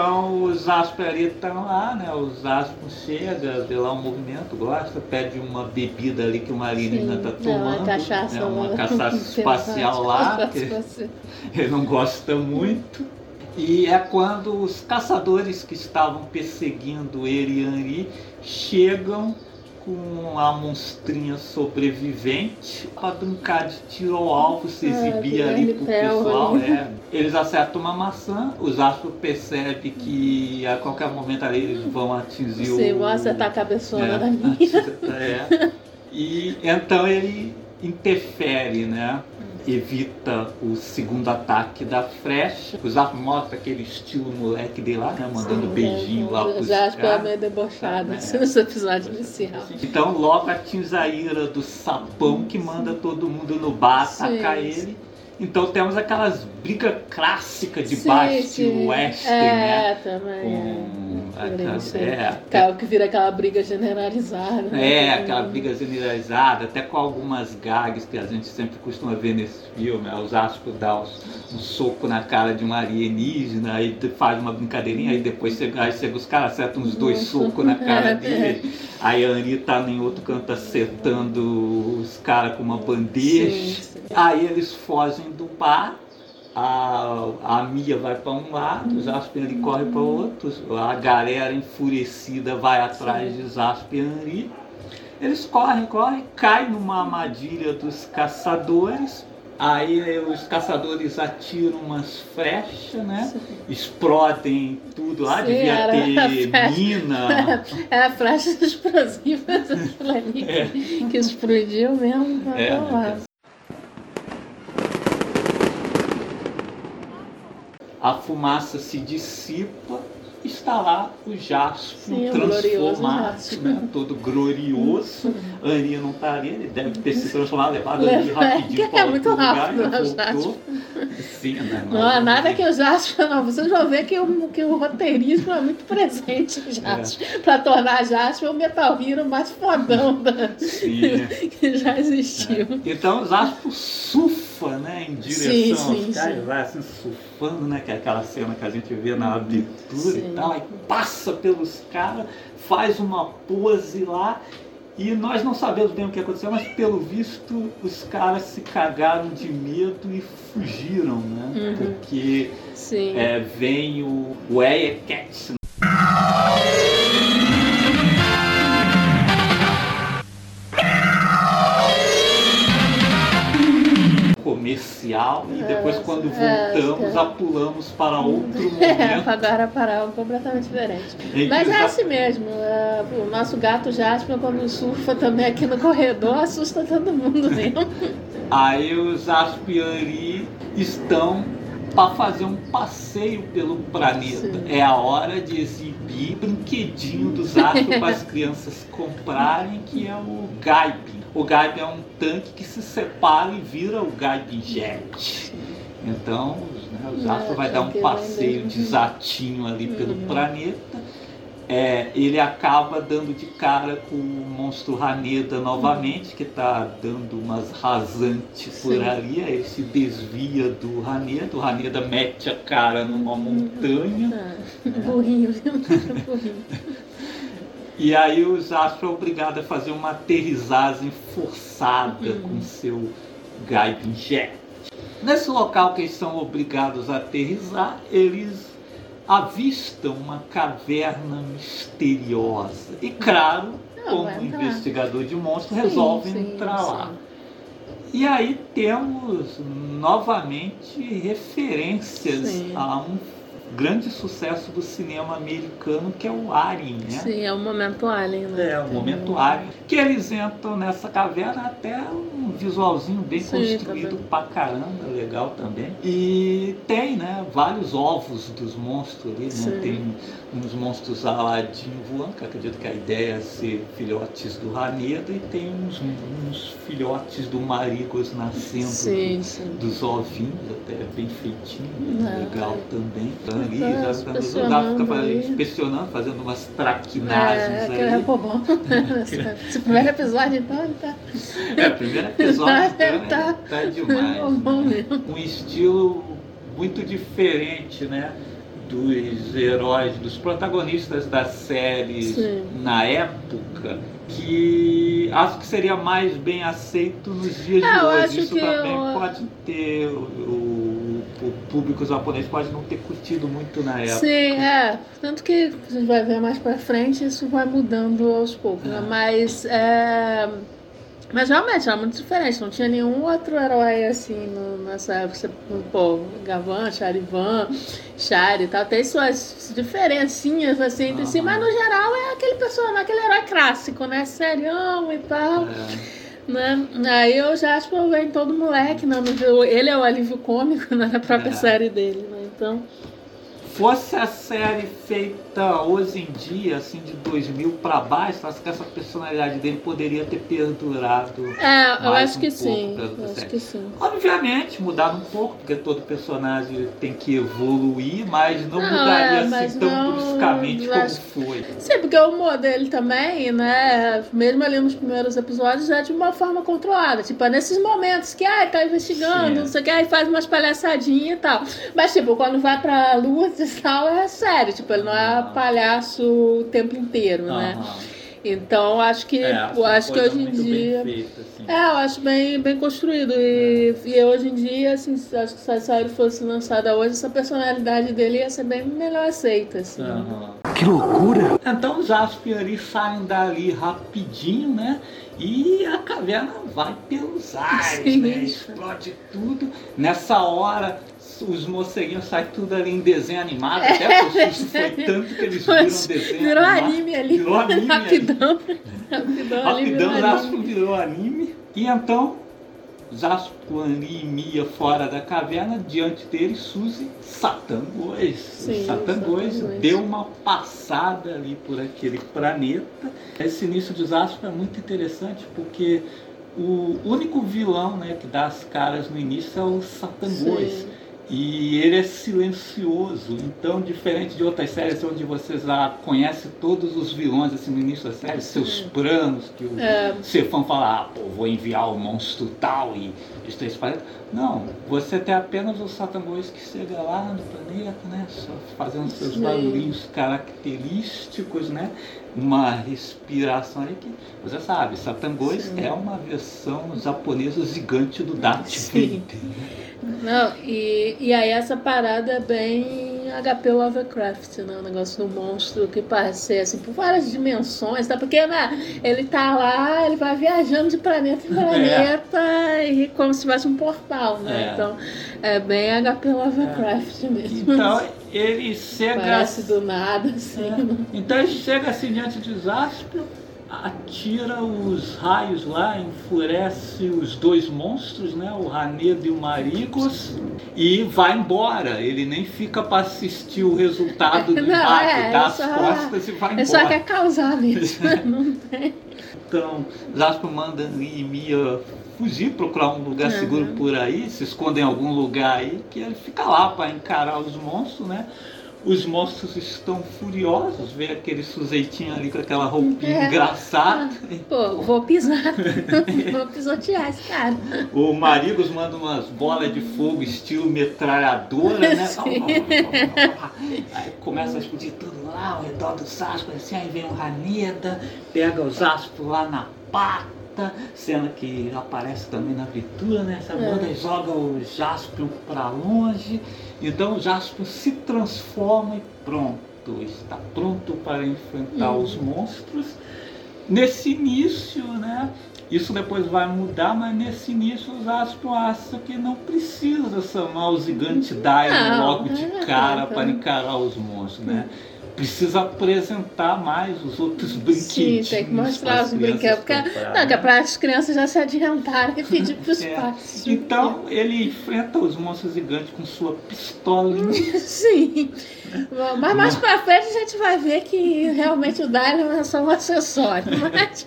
Então os Asper ali estão lá, né? Os Asper chega, vê lá o movimento, gosta, pede uma bebida ali que uma alienígena Sim, tá é tomando. uma cachaça, né, uma cachaça espacial lá, que ele não gosta muito. E é quando os caçadores que estavam perseguindo ele e Henri chegam com a monstrinha sobrevivente para brincar de tiro ao alvo, se Ah, exibir que ali pro pessoal. É. Eles acertam uma maçã, os astros percebem que a qualquer momento ali eles vão atingir Sim, o. vão acertar a cabeçona É, da minha. é. E então ele interfere, né? Evita o segundo ataque da flecha. Os mostra aquele estilo moleque dele lá, né? Mandando Sim, beijinho é, lá pros Já acho que é meio debochado É. assim, nesse episódio inicial. Então logo atinge a ira do sapão que manda todo mundo no bar atacar ele. Então temos aquelas brigas clássicas de Sim, baixo sim. western, né? É, também. Com é. Aquela- Sim. é, Aquela que vira aquela briga generalizada. né? É, aquela briga generalizada, até com algumas gags que a gente sempre costuma ver nesse filme. né? Os Asco dá um soco na cara de um alienígena, aí faz uma brincadeirinha, aí depois chega, aí chega os caras, acertam uns dois socos na cara dele. Aí a Anri tá em outro canto acertando os caras com uma bandeja. Sim, sim. Aí eles fogem do bar. A, a Mia vai para um lado, o ele corre para outro, a galera enfurecida vai atrás de Jasper e Henri. Eles correm, correm, caem numa armadilha dos caçadores. Aí os caçadores atiram umas flechas, né? Explodem tudo lá, Sim, devia era ter mina. É a flecha explosiva ali que- explodiu mesmo. É, lá. né? A fumaça se dissipa, está lá o Jasper Sim, o glorioso transformado, Jasper. né? todo glorioso. A Aninha não está ali, ele deve ter se transformado, levado Leva- ali rapidinho é para muito outro lugar, rápido, e né, o voltou. Sim, né? Não é nada que o Jasper, não. Vocês vão ver que o, que o roteirismo é muito presente em. É. Pra tornar Jasper o Metal Hero mais fodão da- que já existiu. Então Zaspo surfa, né, em direção Sim, aos sim, caras, sim. vai assim surfando, né, que é aquela cena que a gente vê na abertura Sim. e tal, aí passa pelos caras, faz uma pose lá e nós não sabemos bem o que aconteceu, mas pelo visto os caras se cagaram de medo e fugiram, né, Uhum. porque é, vem o, o Cat comercial e depois É, quando é, voltamos é. apulamos para outro É, momento. agora parar algo completamente diferente. que Mas é assim mesmo. é, o nosso gato Jasper, quando surfa também aqui no corredor, assusta todo mundo mesmo. Aí os Aspiari estão para fazer um passeio pelo planeta. Sim. É a hora de exibir brinquedinho dos astros para as crianças comprarem, que é o Gaibin. O Gaibin é um tanque que se separa e vira o Gaibin Jet. Então, né, É, astros vai dar um passeio né? de jatinho ali pelo Uhum. planeta. É, ele acaba dando de cara com o monstro Haneda novamente, que está dando umas rasantes por ali. Aí ele se desvia do Haneda, o Haneda mete a cara numa montanha. Ah, burrinho, viu? burrinho. E aí o Zastro é obrigado a fazer uma aterrissagem forçada Uhum. com seu Gaibin Jet. Nesse local que eles são obrigados a aterrissar, eles avistam uma caverna misteriosa. E claro, Não, como investigador de monstros, Sim, resolvem sim, entrar lá. sim. E aí temos novamente referências a um grande sucesso do cinema americano que é o Alien, né? Sim, é o momento Alien, né? É, o momento Alien. Que eles entram nessa caverna até um visualzinho bem Sim, construído também. pra caramba, legal também. E tem né, vários ovos dos monstros ali, né? Tem uns monstros Aladdin voando, que acredito que a ideia é ser filhotes do Raneda, e tem uns, uns filhotes do Marigos nascendo Sim, sim. dos ovinhos, até bem feitinho, Ah. legal também. Ali, Tá já inspecionando fica ali. inspecionando, fazendo umas traquinagens É, aquele é bobão. Esse primeiro episódio, então, ele tá. É, o primeiro episódio Ele então, tá- é- tá demais. bobão né? mesmo. Um estilo muito diferente, né? Dos heróis, dos protagonistas das séries Sim. na época, que acho que seria mais bem aceito nos dias É, de eu hoje. acho Isso que também eu- pode ter. O, o público japonês pode não ter curtido muito na época. Sim, é. Tanto que a gente vai ver mais pra frente, isso vai mudando aos poucos, né? Mas é. Mas realmente era muito diferente, não tinha nenhum outro herói assim no- nessa época. Pô, Gavan, Charivan, Chari e tal, tem suas diferencinhas assim entre si, mas no geral é aquele personagem, aquele herói clássico, né? Serião e tal. É. Né? Aí eu já acho que eu venho todo moleque, né? Ele é o alívio cômico né? na própria É. série dele, né? Então. fosse a série feita hoje em dia, assim, de 2000 para baixo, acho que essa personalidade dele poderia ter perdurado. É, eu Mais acho um que pouco sim. Eu acho que sim. Obviamente, mudar um pouco, porque todo personagem tem que evoluir, mas não, Não, mudaria é, mas assim tão não- bruscamente eu como foi. Sim, porque o humor dele também, né? Mesmo ali nos primeiros episódios, é de uma forma controlada. Tipo, é nesses momentos que, ai, tá investigando, Sim. não sei o que, aí faz umas palhaçadinhas e tal. Mas, tipo, quando vai pra luta e tal, é sério. Tipo, ele não é Ah. Palhaço o tempo inteiro, né? Aham. Então, acho que, É, eu acho que hoje em dia. Feita, assim. É, eu acho bem, bem construído. E, e hoje em dia, assim, acho que se a série fosse lançada hoje, essa personalidade dele ia ser bem melhor aceita, assim. Aham. Que loucura! Então os Jaspion ali saem dali rapidinho, né? E a caverna vai pelos ares, Sim. né? Explode tudo. Nessa hora, os moceguinhos saem tudo ali em desenho animado. Até porque o susto foi tanto que eles viram desenho virou animado. anime ali. Virou anime ali. Rapidão. Rapidão ali virou Rapidão, anime. virou anime. E então, Jaspion ali e Mia fora da caverna, diante deles, Suzy Satangos. Sim, Satangos Satangos. deu uma passada ali por aquele planeta. Esse início de Jaspion é muito interessante porque o único vilão né, que dá as caras no início é o Satangos. Sim. E ele é silencioso, então diferente de outras séries onde você já conhece todos os vilões assim no início da série, seus planos, que o É. Cefão fala, ah, pô, vou enviar o monstro tal e esse planeta. Não, você tem apenas o Satangos que chega lá no planeta, né? Só fazendo seus Sim. barulhinhos característicos, né? Uma respiração aí que você sabe, Satangos Sim. é uma versão japonesa gigante do Darth. Vader. Não, e, e aí essa parada é bem HP Lovecraft, né? O negócio do monstro que ser assim, por várias dimensões, tá? Porque, né, ele tá lá, ele vai viajando de planeta em planeta e como se tivesse um portal, né? É. Então, é bem HP Lovecraft mesmo. Então ele chega. Parece do nada, assim. né? Então ele chega assim diante de Zaspio, atira os raios lá, enfurece os dois monstros, né? O Ranedo e o Marigos, e vai embora. Ele nem fica para assistir o resultado do embate, é, dá ele as só- costas e vai Ele embora. só quer causar mesmo, não tem. Então, Zaspio manda Lee e Mia fugir, procurar um lugar Uhum. seguro por aí, se esconder em algum lugar aí, que ele fica lá para encarar os monstros, né? Os monstros estão furiosos, vê aquele sujeitinho ali com aquela roupinha É. engraçada. Pô, vou pisar, vou pisotear esse cara. O Marigos manda umas bolas de fogo estilo metralhadora, né? Aí começa a explodir tudo lá ao redor do Zaspo, assim, aí vem o Raneda, pega o Zaspo lá na pata, cena que aparece também na abertura, né? Essa É. banda e joga o Jaspion pra longe, então o Jaspion se transforma e pronto, está pronto para enfrentar Uhum. os monstros. Nesse início, né? Isso depois vai mudar, mas nesse início os Aspion acham que não precisa chamar o gigante Daimon Não, logo de é, cara para encarar os monstros, né? Precisa apresentar mais os outros Sim, brinquedos. tem que mostrar os brinquedos. Porque, não, que é para as crianças já se adiantarem e pedir para os É. pais. Então ele enfrenta os monstros gigantes com sua pistolinha. Sim. Mas mais pra frente a gente vai ver que realmente o Dylan é só um acessório. Mas...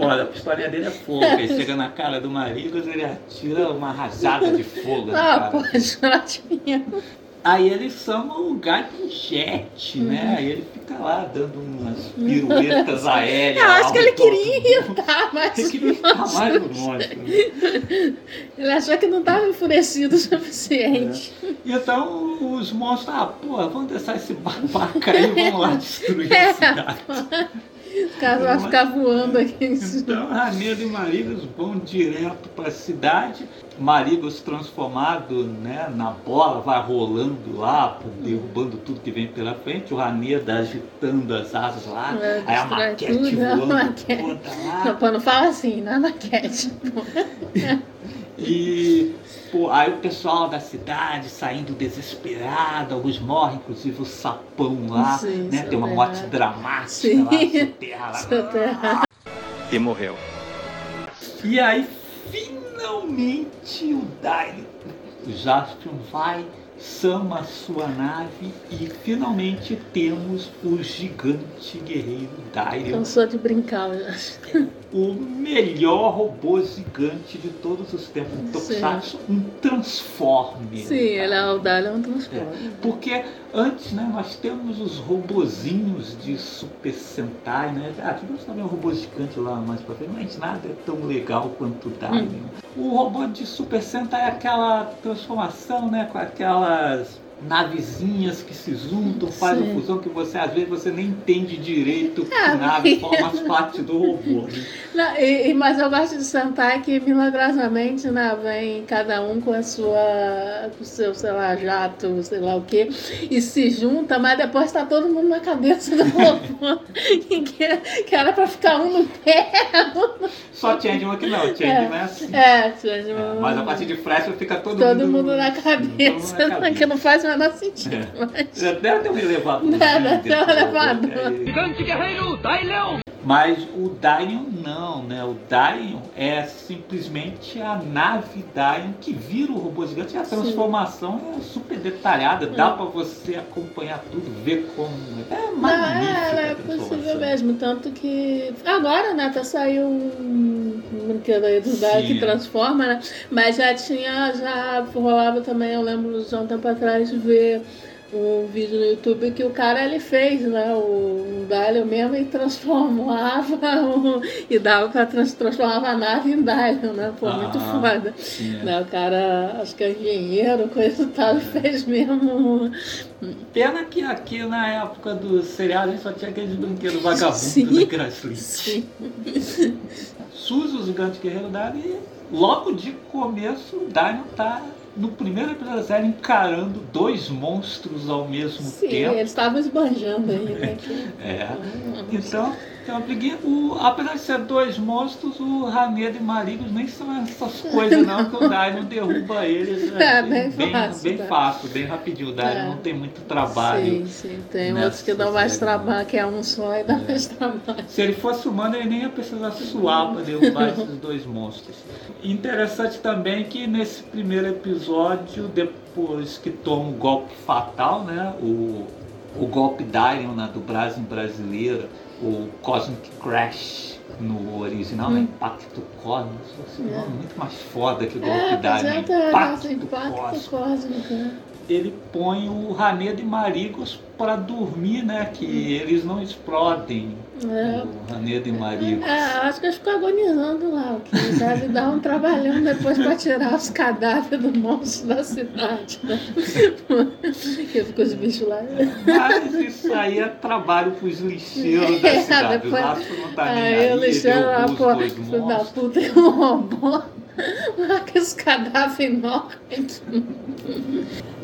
Olha, a pistolinha dele é fogo. Ele chega na cara do Marigos, ele atira uma rajada de fogo na Ah, pô, ótimo. Aí ele chama o Garden Jet, né? Aí ele fica lá dando umas piruetas aéreas. Eu acho que ele queria irritar mais Ele queria ficar mais no monstro. Ele achou que não estava enfurecido o suficiente. Então os monstros, ah, pô, vamos deixar esse babaca aí, vamos lá destruir É. a cidade. O cara vai ficar voando aqui em cima. Então Ranedo e Marigos vão direto para a cidade. Marigos transformado né, na bola, vai rolando lá, derrubando tudo que vem pela frente. O Ranedo agitando as asas lá. É, aí a maquete tudo, a voando maquete. toda lá. Não, pô, não fala assim, na maquete. E pô, aí o pessoal da cidade saindo desesperado, alguns morrem, inclusive o sapão lá, Sim, né? Tem uma morte dramática Sim. lá, soterra lá. E morreu. E aí, finalmente, o Dario, o Jaspion vai, chama a sua nave e finalmente temos o gigante guerreiro Dario, Cansou de brincar, eu acho. o melhor robô gigante de todos os tempos, um Tokusatsu, um Transformer. Sim, ele é o Dali é um transporte. Porque antes, né, nós temos os robozinhos de Super Sentai, né? Ah, tivemos também um robô gigante lá mais pra frente, mas nada é tão legal quanto o Daimon. O robô de Super Sentai é aquela transformação, né? Com aquelas navezinhas que se juntam, faz Sim. a fusão que você às vezes você nem entende direito que Ah, nave forma parte do robô. né? Não, e, mas eu gosto de Sentai que milagrosamente né, vem cada um com a sua, com o seu, sei lá, jato, sei lá o quê, e se junta, mas depois tá todo mundo na cabeça do robô. Que, que era pra ficar um no pé. Só Changeman que não, Changeman é assim. É, gente, É, mas a partir de Flash fica todo, todo mundo na todo mundo cabeça, na cabeça. que não faz o menor sentido. É. Mas... Já Deve ter um elevador. Deve ter um elevador. Gigante guerreiro, Dailion! Mas o Dailion não, né? O Dailion é simplesmente a nave Dailion que vira o robô gigante e a transformação é super detalhada. Dá pra você acompanhar tudo, ver como. É Não, magnífica é, a é possível mesmo, tanto que agora, né, tá saiu um brinquedo aí do Sim. que transforma, né? Mas já tinha, já rolava também, eu lembro de um tempo atrás ver um vídeo no YouTube que o cara ele fez, né? O Dario mesmo e transformava o, e dava pra trans, transformava a nave em Dario, né? Pô, muito Ah, foda. sim, é. Né, o cara, acho que é engenheiro, coisa e tal, fez mesmo. Pena que aqui na época do seriado a gente só tinha aqueles brinquedos vagabundos Sim. do Crash Sim. Suzy, o gigante guerreiro Dario, e logo de começo o Dario tá no primeiro episódio da série encarando dois monstros ao mesmo Sim, tempo. eles estavam esbanjando aí, né? É. Então, tem uma briguinha. O, apesar de ser dois monstros, o Ranedo e Marigos nem são essas coisas não, que o Dario derruba eles É, assim, bem bem, fácil, bem tá. fácil, bem rapidinho. O Dario É. não tem muito trabalho. Sim, sim. Tem outros que dão mais trabalho, que é um só e dá mais trabalho. Se ele fosse humano, ele nem ia precisar suar para derrubar esses dois monstros. Interessante também que nesse primeiro episódio, depois que toma o golpe fatal, né? O, o golpe Darion na dublagem brasileira, o Cosmic Crash no original, né? Impacto Cósmico. Esse É. nome muito mais foda que o golpe É, mas é Impacto, o impacto Cósmico cósmico. né? Ele põe o Ranedo e Marigos para dormir, né? Que eles não explodem. É. O Ranedo e Marigos. É, acho que eles ficam agonizando lá, o que deve dar um trabalhão depois para tirar os cadáveres do monstro da cidade, né? Que fica os bichos lá. Mas isso aí é trabalho pros lixeiros da É, cidade. depois- O não tá nem Aí aí, ele deixando lá, pô, os da puta, é um robô. Aqueles cadáveres enormes.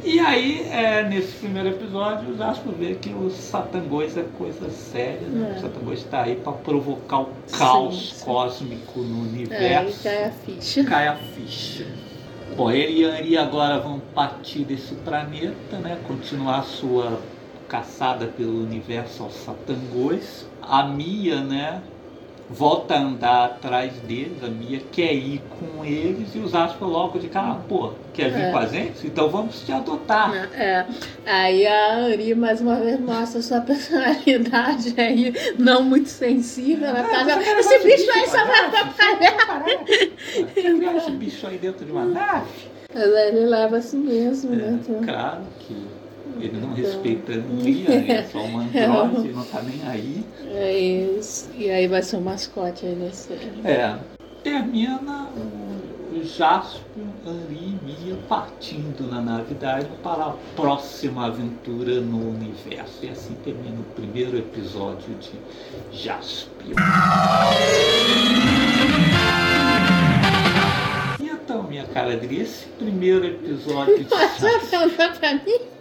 E aí, é, nesse primeiro episódio, o Jasper vê que o Satangos é coisa séria. Né? É. O Satangos está aí para provocar o caos Sim, sim. cósmico no É, universo. cai a ficha. cai a ficha. Bom, ele e a Ari agora vão partir desse planeta, né? Continuar a sua caçada pelo universo aos satangões. A Mia, né, volta a andar atrás deles, a Mia quer ir com eles e os Aspas logo de cara, pô, quer vir É. com a gente? Então vamos te adotar. É, aí a Ari mais uma vez mostra sua personalidade aí não muito sensível, né? Por causa- você quer esse bicho aí só vai atrapalhar. Quer criar esse bicho aí dentro de uma nave? Mas ele leva assim mesmo, né? Então, É, claro que ele não respeita ninguém, é só um androide, não tá nem aí. É isso. E aí vai ser o mascote aí nesse. É, termina o Jaspion, Henri e Mia partindo na navidade para a próxima aventura no universo. E assim termina o primeiro episódio de Jaspion. E então, minha cara, esse primeiro episódio de perguntar pra mim?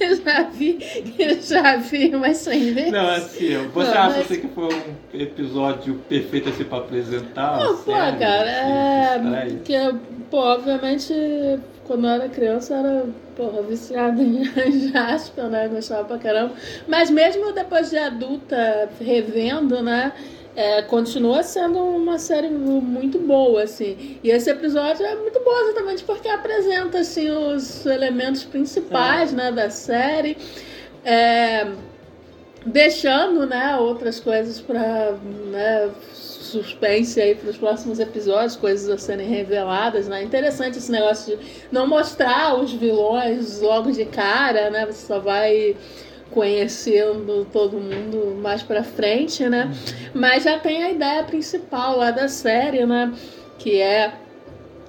Eu já vi, eu já vi umas 100 vezes. Não, assim, você Não, acha mas- assim, que foi um episódio perfeito assim pra apresentar? Não, pô, série, cara, é. assim, estreia? Porque, pô, obviamente, quando eu era criança, eu era, porra, viciada em Jasper, né? Gostava pra caramba. Mas mesmo depois de adulta, revendo, né? É, continua sendo uma série muito boa, assim. E esse episódio é muito bom exatamente porque apresenta, assim, os elementos principais, né, da série. É, deixando, né, outras coisas para né, suspense aí para os próximos episódios, coisas a serem reveladas, né? Interessante esse negócio de não mostrar os vilões logo de cara, né? Você só vai conhecendo todo mundo mais para frente, né? Mas já tem a ideia principal lá da série, né? Que é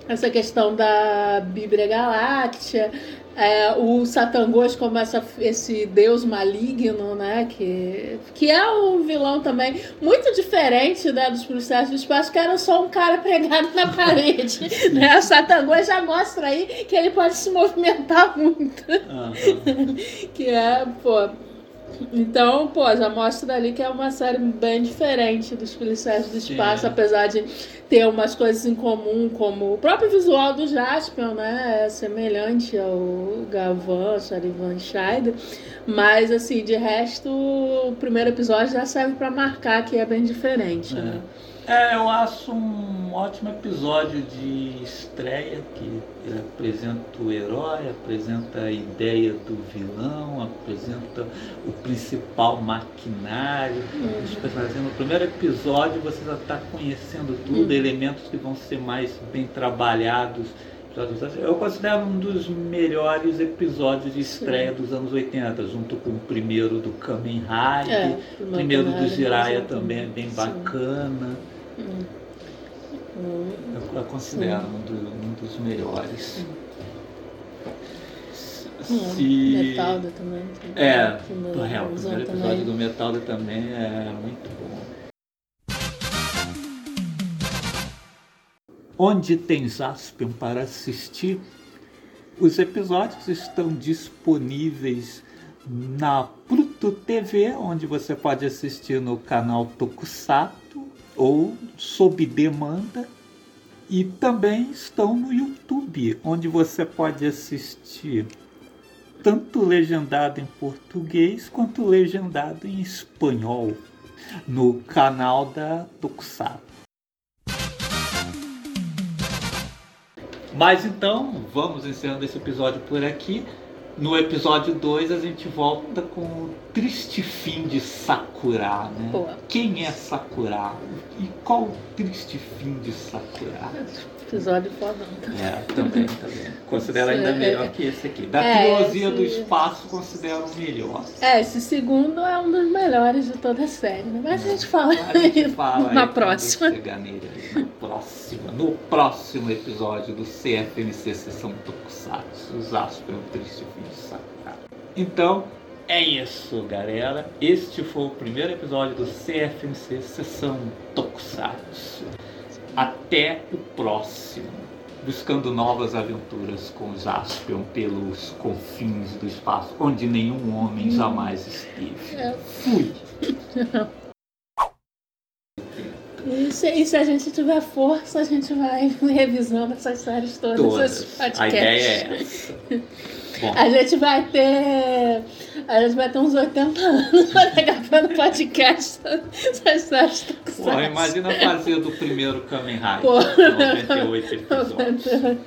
essa questão da Bíblia Galáctea, é, o Satangos como essa, esse deus maligno, né? Que, que é um vilão também muito diferente né, dos policiais do espaço, que era só um cara pregado na parede. né? O Satangos já mostra aí que ele pode se movimentar muito. Aham. que é, pô. Então, pô, já mostra ali que é uma série bem diferente dos policiais do Sim. espaço, apesar de ter umas coisas em comum, como o próprio visual do Jaspion, né? É semelhante ao Gavan, Sharivan Scheider. Mas, assim, de resto, o primeiro episódio já serve pra marcar que é bem diferente, né? É, eu acho um ótimo episódio de estreia que ele apresenta o herói, apresenta a ideia do vilão, apresenta o principal maquinário. Uhum. No primeiro episódio você já está conhecendo tudo, Uhum. elementos que vão ser mais bem trabalhados. Eu considero um dos melhores episódios de estreia dos anos 80, junto com o primeiro do Kamen Rider. É, o primeiro do Jiraiya também é bem sim. bacana. Eu, considero um, do- um dos melhores. Se... Metalda também. É, Primeiro é, o primeiro episódio também. do Metalda também é muito bom. Onde tem Jaspion para assistir? Os episódios estão disponíveis na Pluto TV, onde você pode assistir no canal Tokusatsu ou sob demanda. E também estão no YouTube, onde você pode assistir tanto legendado em português quanto legendado em espanhol no canal da Tokusatsu. Mas então, vamos encerrando esse episódio por aqui. No episódio 2 a gente volta com o triste fim de Sakura, né? Pô. Quem é Sakura? E qual o triste fim de Sakura? Episódio fodão. É, também, também. Considero ainda É, melhor é. que esse aqui. Da É, trilogia do esse- espaço, considero o melhor. É, esse segundo é um dos melhores de toda a série, né? Mas a gente fala, A gente fala na próxima. chegar nele na próxima. No próximo episódio do CFNC Sessão Tokusatsu, os Aspen Triste Fim de Sakura. Então, é isso, galera. Este foi o primeiro episódio do CFNC Sessão Tokusatsu. Até o próximo. Buscando novas aventuras com Jaspion pelos confins do espaço, onde nenhum homem jamais esteve. É. Fui! E se, e se a gente tiver força, a gente vai revisando essas séries todas. Todas. A podcasts. ideia é essa. Bom, A gente vai ter. A gente vai ter uns 80 anos gravando podcast. Séries todas. porra, imagina fazer do primeiro Kamen Rider. Pô. 98 episódios.